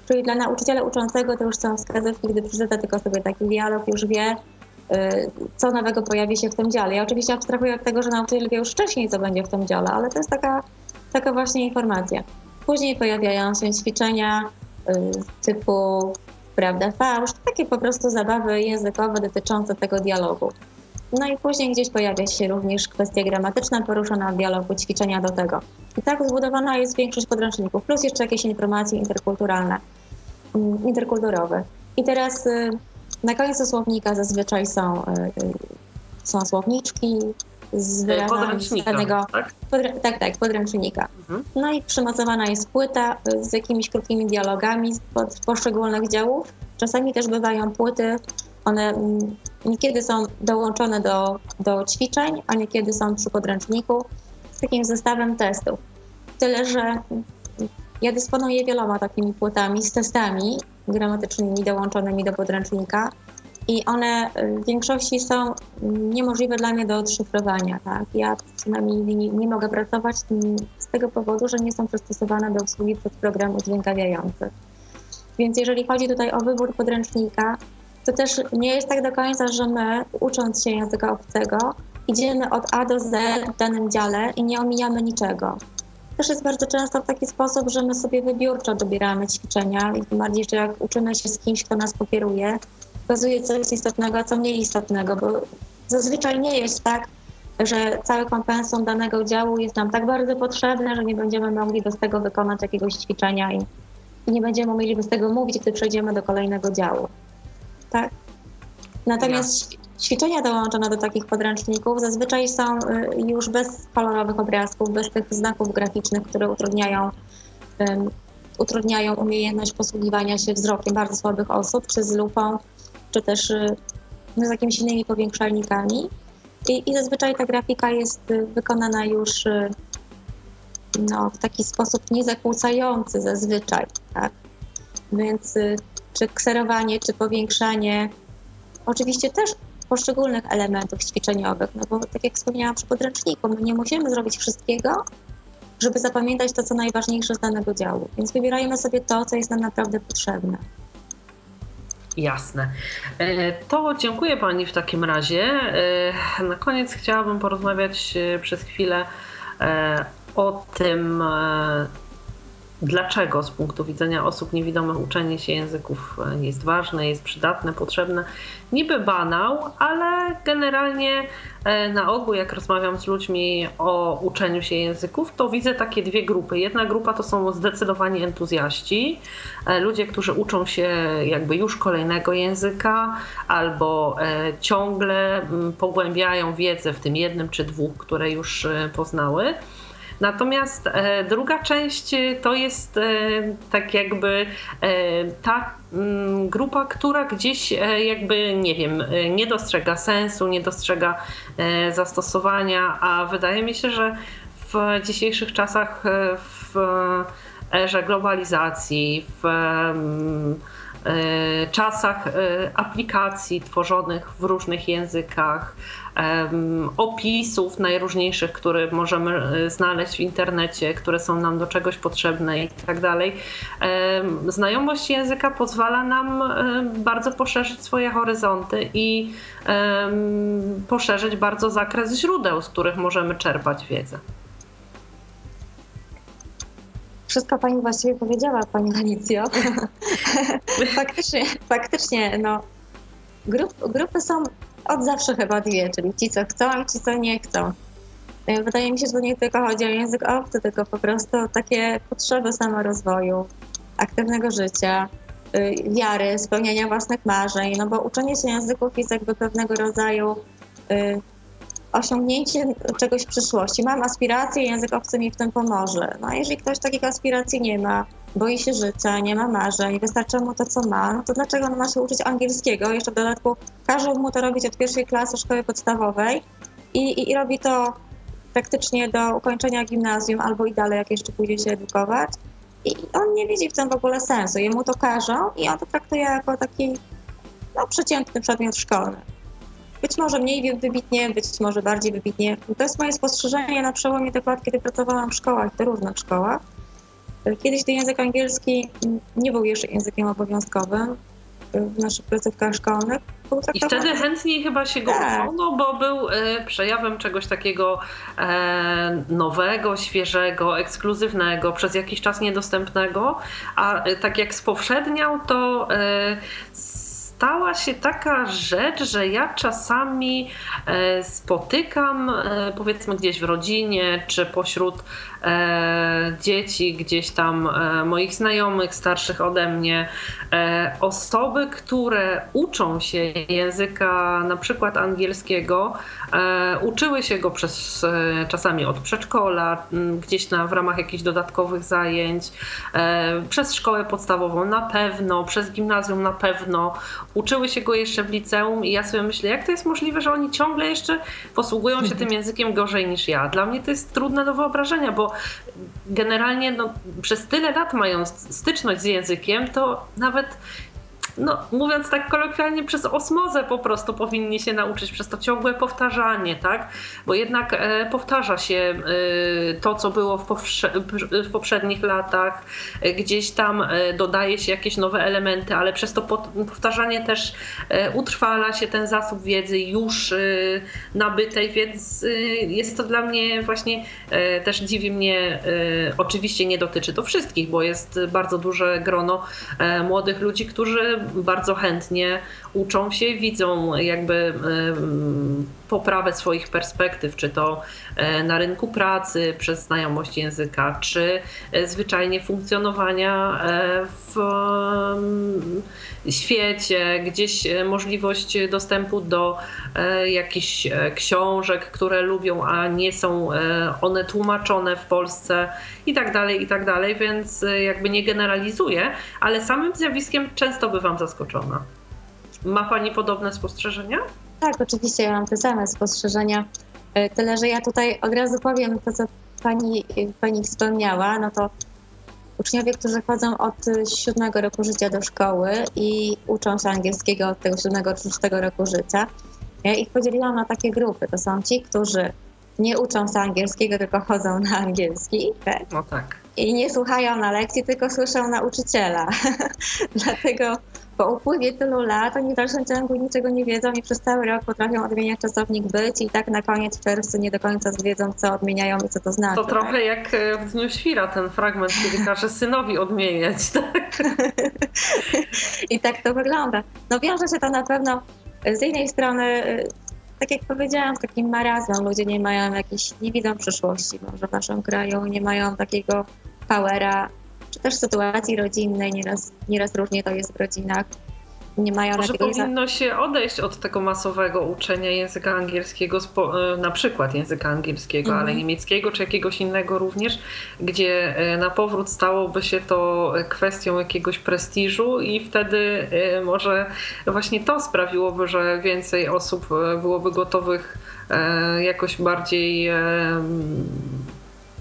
Czyli dla nauczyciela uczącego to już są wskazówki, gdy przeczyta tylko sobie taki dialog, już wie, y, co nowego pojawi się w tym dziale. Ja oczywiście abstrahuję od tego, że nauczyciel wie już wcześniej, co będzie w tym dziale, ale to jest taka, taka właśnie informacja. Później pojawiają się ćwiczenia y, typu prawda, fałsz, takie po prostu zabawy językowe dotyczące tego dialogu. No i później gdzieś pojawia się również kwestia gramatyczna poruszona w dialogu, ćwiczenia do tego. I tak zbudowana jest większość podręczników, plus jeszcze jakieś informacje interkulturalne, mm, interkulturowe. I teraz y, na końcu słownika zazwyczaj są, y, y, są słowniczki, z wyrazami danego... Tak? Podrę, tak, tak, podręcznika. Mhm. No i przymocowana jest płyta z jakimiś krótkimi dialogami z poszczególnych działów. Czasami też bywają płyty, one mm, niekiedy są dołączone do, do ćwiczeń, a niekiedy są przy podręczniku z takim zestawem testów. Tyle, że ja dysponuję wieloma takimi płytami z testami gramatycznymi dołączonymi do podręcznika i one w większości są niemożliwe dla mnie do odszyfrowania. Tak? Ja przynajmniej nie, nie mogę pracować z tego powodu, że nie są przystosowane do obsługi przez program udźwiękawiający. Więc jeżeli chodzi tutaj o wybór podręcznika, to też nie jest tak do końca, że my, ucząc się języka obcego, idziemy od A do Z w danym dziale i nie omijamy niczego. też jest bardzo często w taki sposób, że my sobie wybiórczo dobieramy ćwiczenia i bardziej, że jak uczymy się z kimś, kto nas pokieruje, pokazuje co jest istotnego, a co mniej istotnego, bo zazwyczaj nie jest tak, że całe kompensum danego działu jest nam tak bardzo potrzebne, że nie będziemy mogli bez tego wykonać jakiegoś ćwiczenia i, i nie będziemy umieli bez tego mówić, gdy przejdziemy do kolejnego działu. Tak? Natomiast ćwiczenia dołączone do takich podręczników zazwyczaj są y, już bez kolorowych obrazków, bez tych znaków graficznych, które utrudniają, um, utrudniają umiejętność posługiwania się wzrokiem bardzo słabych osób, czy z lupą, czy też y, no, z jakimiś innymi powiększalnikami. I, I zazwyczaj ta grafika jest y, wykonana już no, w taki sposób niezakłócający zazwyczaj, tak? Więc czy kserowanie, czy powiększanie, oczywiście też poszczególnych elementów ćwiczeniowych, no bo tak jak wspomniałam przy podręczniku, my nie musimy zrobić wszystkiego, żeby zapamiętać to, co najważniejsze z danego działu. Więc wybierajmy sobie to, co jest nam naprawdę potrzebne. Jasne. E, to dziękuję Pani w takim razie. E, na koniec chciałabym porozmawiać e, przez chwilę o tym, dlaczego z punktu widzenia osób niewidomych uczenie się języków e, jest ważne, jest przydatne, potrzebne. Niby banał, ale generalnie e, na ogół, jak rozmawiam z ludźmi o uczeniu się języków, to widzę takie dwie grupy. Jedna grupa to są zdecydowani entuzjaści, e, ludzie, którzy uczą się jakby już kolejnego języka albo ciągle pogłębiają wiedzę w tym jednym czy dwóch, które już poznały. Natomiast e, druga część e, to jest e, tak jakby ta mm, grupa, która gdzieś jakby, nie wiem, nie dostrzega sensu, nie dostrzega zastosowania, a wydaje mi się, że w dzisiejszych czasach, w erze globalizacji, w czasach aplikacji tworzonych w różnych językach, opisów najróżniejszych, które możemy e, znaleźć w internecie, które są nam do czegoś potrzebne i tak dalej. Znajomość języka pozwala nam bardzo poszerzyć swoje horyzonty i poszerzyć bardzo zakres źródeł, z których możemy czerpać wiedzę. Wszystko Pani właściwie powiedziała, Pani Alicjo. faktycznie, faktycznie, no, grup, grupy są od zawsze chyba dwie, czyli ci, co chcą i ci, co nie chcą. E, wydaje mi się, że to nie tylko chodzi o język obcy, tylko po prostu takie potrzeby samorozwoju, aktywnego życia, y, wiary, spełniania własnych marzeń, no bo uczenie się języków jest jakby pewnego rodzaju y, osiągnięcie czegoś w przyszłości. Mam aspiracje, język obcy mi w tym pomoże. No a jeżeli ktoś takich aspiracji nie ma, boi się życia, nie ma marzeń, wystarczy mu to, co ma, to dlaczego on ma się uczyć angielskiego? Jeszcze w dodatku każą mu to robić od pierwszej klasy szkoły podstawowej i, i, i robi to praktycznie do ukończenia gimnazjum albo i dalej, jak jeszcze pójdzie się edukować. I on nie widzi w tym w ogóle sensu. Jemu to każą i on to traktuje jako taki no, przeciętny przedmiot szkolny. Być może mniej wybitnie, być może bardziej wybitnie. To jest moje spostrzeżenie na przełomie tych lat, kiedy pracowałam w szkołach, w różnych szkołach. Kiedyś ten język angielski nie był jeszcze językiem obowiązkowym w naszych placówkach szkolnych. I wtedy chętniej chyba się go tak. uczono, bo był e, przejawem czegoś takiego e, nowego, świeżego, ekskluzywnego, przez jakiś czas niedostępnego, a e, tak jak spowszedniał, to stała się taka rzecz, że ja czasami spotykam, powiedzmy gdzieś w rodzinie, czy pośród e, dzieci gdzieś tam, e, moich znajomych, starszych ode mnie, e, osoby, które uczą się języka na przykład angielskiego, e, uczyły się go przez e, czasami od przedszkola, gdzieś na, w ramach jakichś dodatkowych zajęć, e, przez szkołę podstawową na pewno, przez gimnazjum na pewno, uczyły się go jeszcze w liceum i ja sobie myślę, jak to jest możliwe, że oni ciągle jeszcze posługują się tym językiem gorzej niż ja. Dla mnie to jest trudne do wyobrażenia, bo generalnie no, przez tyle lat mając styczność z językiem, to nawet no mówiąc tak kolokwialnie, przez osmozę po prostu powinni się nauczyć, przez to ciągłe powtarzanie, tak? Bo jednak e, powtarza się e, to, co było w, w poprzednich latach, e, gdzieś tam e, dodaje się jakieś nowe elementy, ale przez to powtarzanie też e, utrwala się ten zasób wiedzy już e, nabytej, więc jest to dla mnie właśnie też dziwi mnie, oczywiście nie dotyczy to wszystkich, bo jest bardzo duże grono młodych ludzi, którzy bardzo chętnie uczą się, widzą jakby poprawę swoich perspektyw, czy to e, na rynku pracy przez znajomość języka, czy e, zwyczajnie funkcjonowania e, w świecie, gdzieś możliwość dostępu do jakichś książek, które lubią, a nie są one tłumaczone w Polsce i tak dalej, i tak dalej, więc jakby nie generalizuję, ale samym zjawiskiem często bywam zaskoczona. Ma Pani podobne spostrzeżenia? Tak, oczywiście ja mam te same spostrzeżenia. E, tyle, że ja tutaj od razu powiem to, co pani, pani wspomniała, no to uczniowie, którzy chodzą od siódmego roku życia do szkoły i uczą się angielskiego od tego siódmego czy szóstego roku życia, ja ich podzieliłam na takie grupy. To są ci, którzy nie uczą się angielskiego, tylko chodzą na angielski. Tak? No tak. I nie słuchają na lekcji, tylko słyszą nauczyciela. Dlatego po upływie tylu lat oni w dalszym ciągu niczego nie wiedzą i przez cały rok potrafią odmieniać czasownik być i tak na koniec czerwca nie do końca wiedzą, co odmieniają i co to znaczy. To trochę tak? jak e, w Dniu Świra ten fragment, kiedy każe synowi odmieniać. Tak? I tak to wygląda. No wiąże się to na pewno z jednej strony e, tak jak powiedziałam, z takim marazmem. Ludzie nie mają jakiejś, nie widzą przyszłości może w naszym kraju, nie mają takiego powera czy też sytuacji rodzinnej, nieraz, nieraz różnie to jest w rodzinach. Nie mają Może powinno się odejść od tego masowego uczenia języka angielskiego, e, na przykład języka angielskiego, ale mhm. niemieckiego czy jakiegoś innego również, gdzie e, na powrót stałoby się to kwestią jakiegoś prestiżu i wtedy e, może właśnie to sprawiłoby, że więcej osób byłoby gotowych jakoś bardziej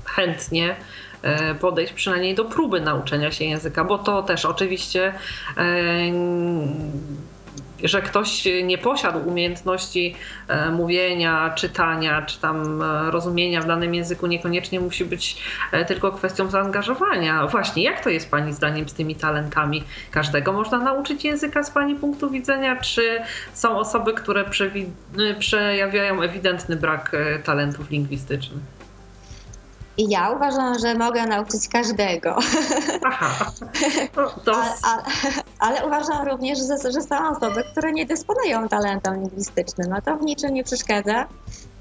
chętnie podejść przynajmniej do próby nauczenia się języka, bo to też oczywiście e, że ktoś nie posiadł umiejętności e, mówienia, czytania czy tam rozumienia w danym języku, niekoniecznie musi być tylko kwestią zaangażowania. Właśnie, jak to jest Pani zdaniem z tymi talentami? Każdego można nauczyć języka z Pani punktu widzenia, czy są osoby, które przejawiają ewidentny brak talentów lingwistycznych? I ja uważam, że mogę nauczyć każdego. Aha. No, ale, ale, uważam również, że, że są osoby, które nie dysponują talentem lingwistycznym, a to w niczym nie przeszkadza.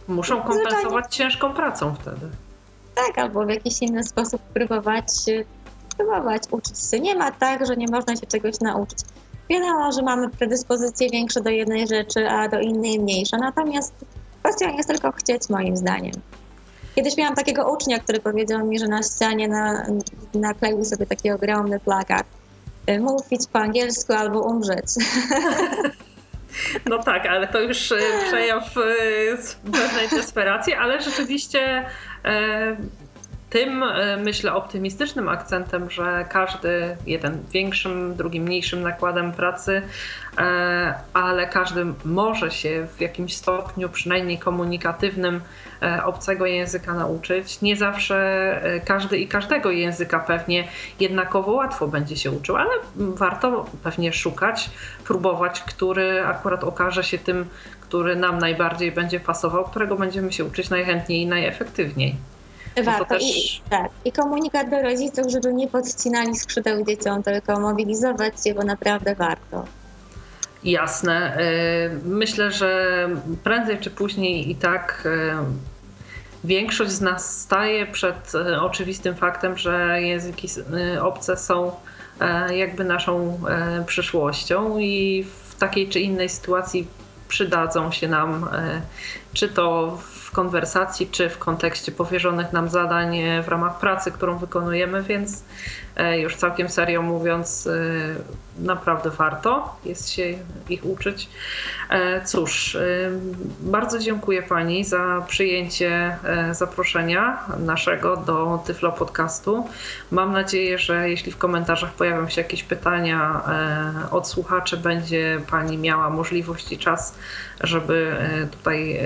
Muszą kompensować Zwyczajnie... ciężką pracą wtedy. Tak, albo w jakiś inny sposób próbować, próbować uczyć się. Nie ma tak, że nie można się czegoś nauczyć. Wiadomo, że mamy predyspozycje większe do jednej rzeczy, a do innej mniejsze. Natomiast kwestią jest tylko chcieć, moim zdaniem. Kiedyś miałam takiego ucznia, który powiedział mi, że na ścianie na, nakleił sobie taki ogromny plakat. Y, mówić po angielsku albo umrzeć. No tak, ale to już y, przejaw y, pewnej desperacji, ale rzeczywiście tym myślę optymistycznym akcentem, że każdy jeden większym, drugi mniejszym nakładem pracy, ale każdy może się w jakimś stopniu, przynajmniej komunikatywnym, E, obcego języka nauczyć. Nie zawsze e, każdy i każdego języka pewnie jednakowo łatwo będzie się uczył, ale warto pewnie szukać, próbować, który akurat okaże się tym, który nam najbardziej będzie pasował, którego będziemy się uczyć najchętniej i najefektywniej. Warto. Też... I, tak. I komunikat do rodziców, żeby nie podcinali skrzydeł dzieciom, tylko mobilizować się, bo naprawdę warto. Jasne. E, myślę, że prędzej czy później i tak większość z nas staje przed e, oczywistym faktem, że języki e, obce są e, jakby naszą przyszłością i w takiej czy innej sytuacji przydadzą się nam, czy to w konwersacji, czy w kontekście powierzonych nam zadań w ramach pracy, którą wykonujemy, więc już całkiem serio mówiąc, naprawdę warto jest się ich uczyć. Cóż, bardzo dziękuję Pani za przyjęcie zaproszenia naszego do Tyflo Podcastu. Mam nadzieję, że jeśli w komentarzach pojawią się jakieś pytania od słuchaczy, będzie Pani miała możliwość i czas, żeby tutaj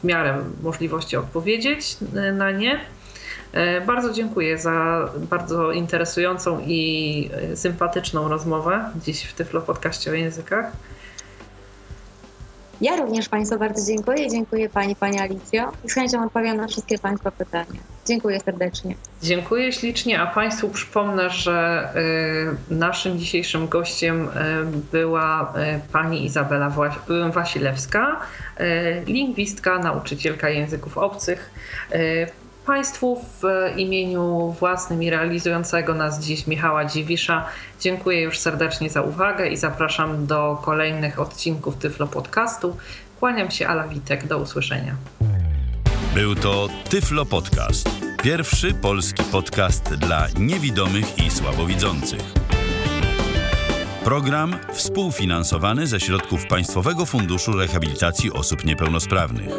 w miarę możliwości odpowiedzieć na nie. Bardzo dziękuję za bardzo interesującą i sympatyczną rozmowę dziś w Tyflo Podcaście o językach. Ja również Państwu bardzo dziękuję. Dziękuję Pani, Pani Alicjo i z chęcią odpowiem na wszystkie Państwa pytania. Dziękuję serdecznie. Dziękuję ślicznie, a Państwu przypomnę, że naszym dzisiejszym gościem była Pani Izabela Wasilewska, lingwistka, nauczycielka języków obcych. Państwu w imieniu własnym i realizującego nas dziś Michała Dziwisza dziękuję już serdecznie za uwagę i zapraszam do kolejnych odcinków Tyflo Podcastu. Kłaniam się, Ala Witek. Do usłyszenia. Był to Tyflo Podcast. Pierwszy polski podcast dla niewidomych i słabowidzących. Program współfinansowany ze środków Państwowego Funduszu Rehabilitacji Osób Niepełnosprawnych.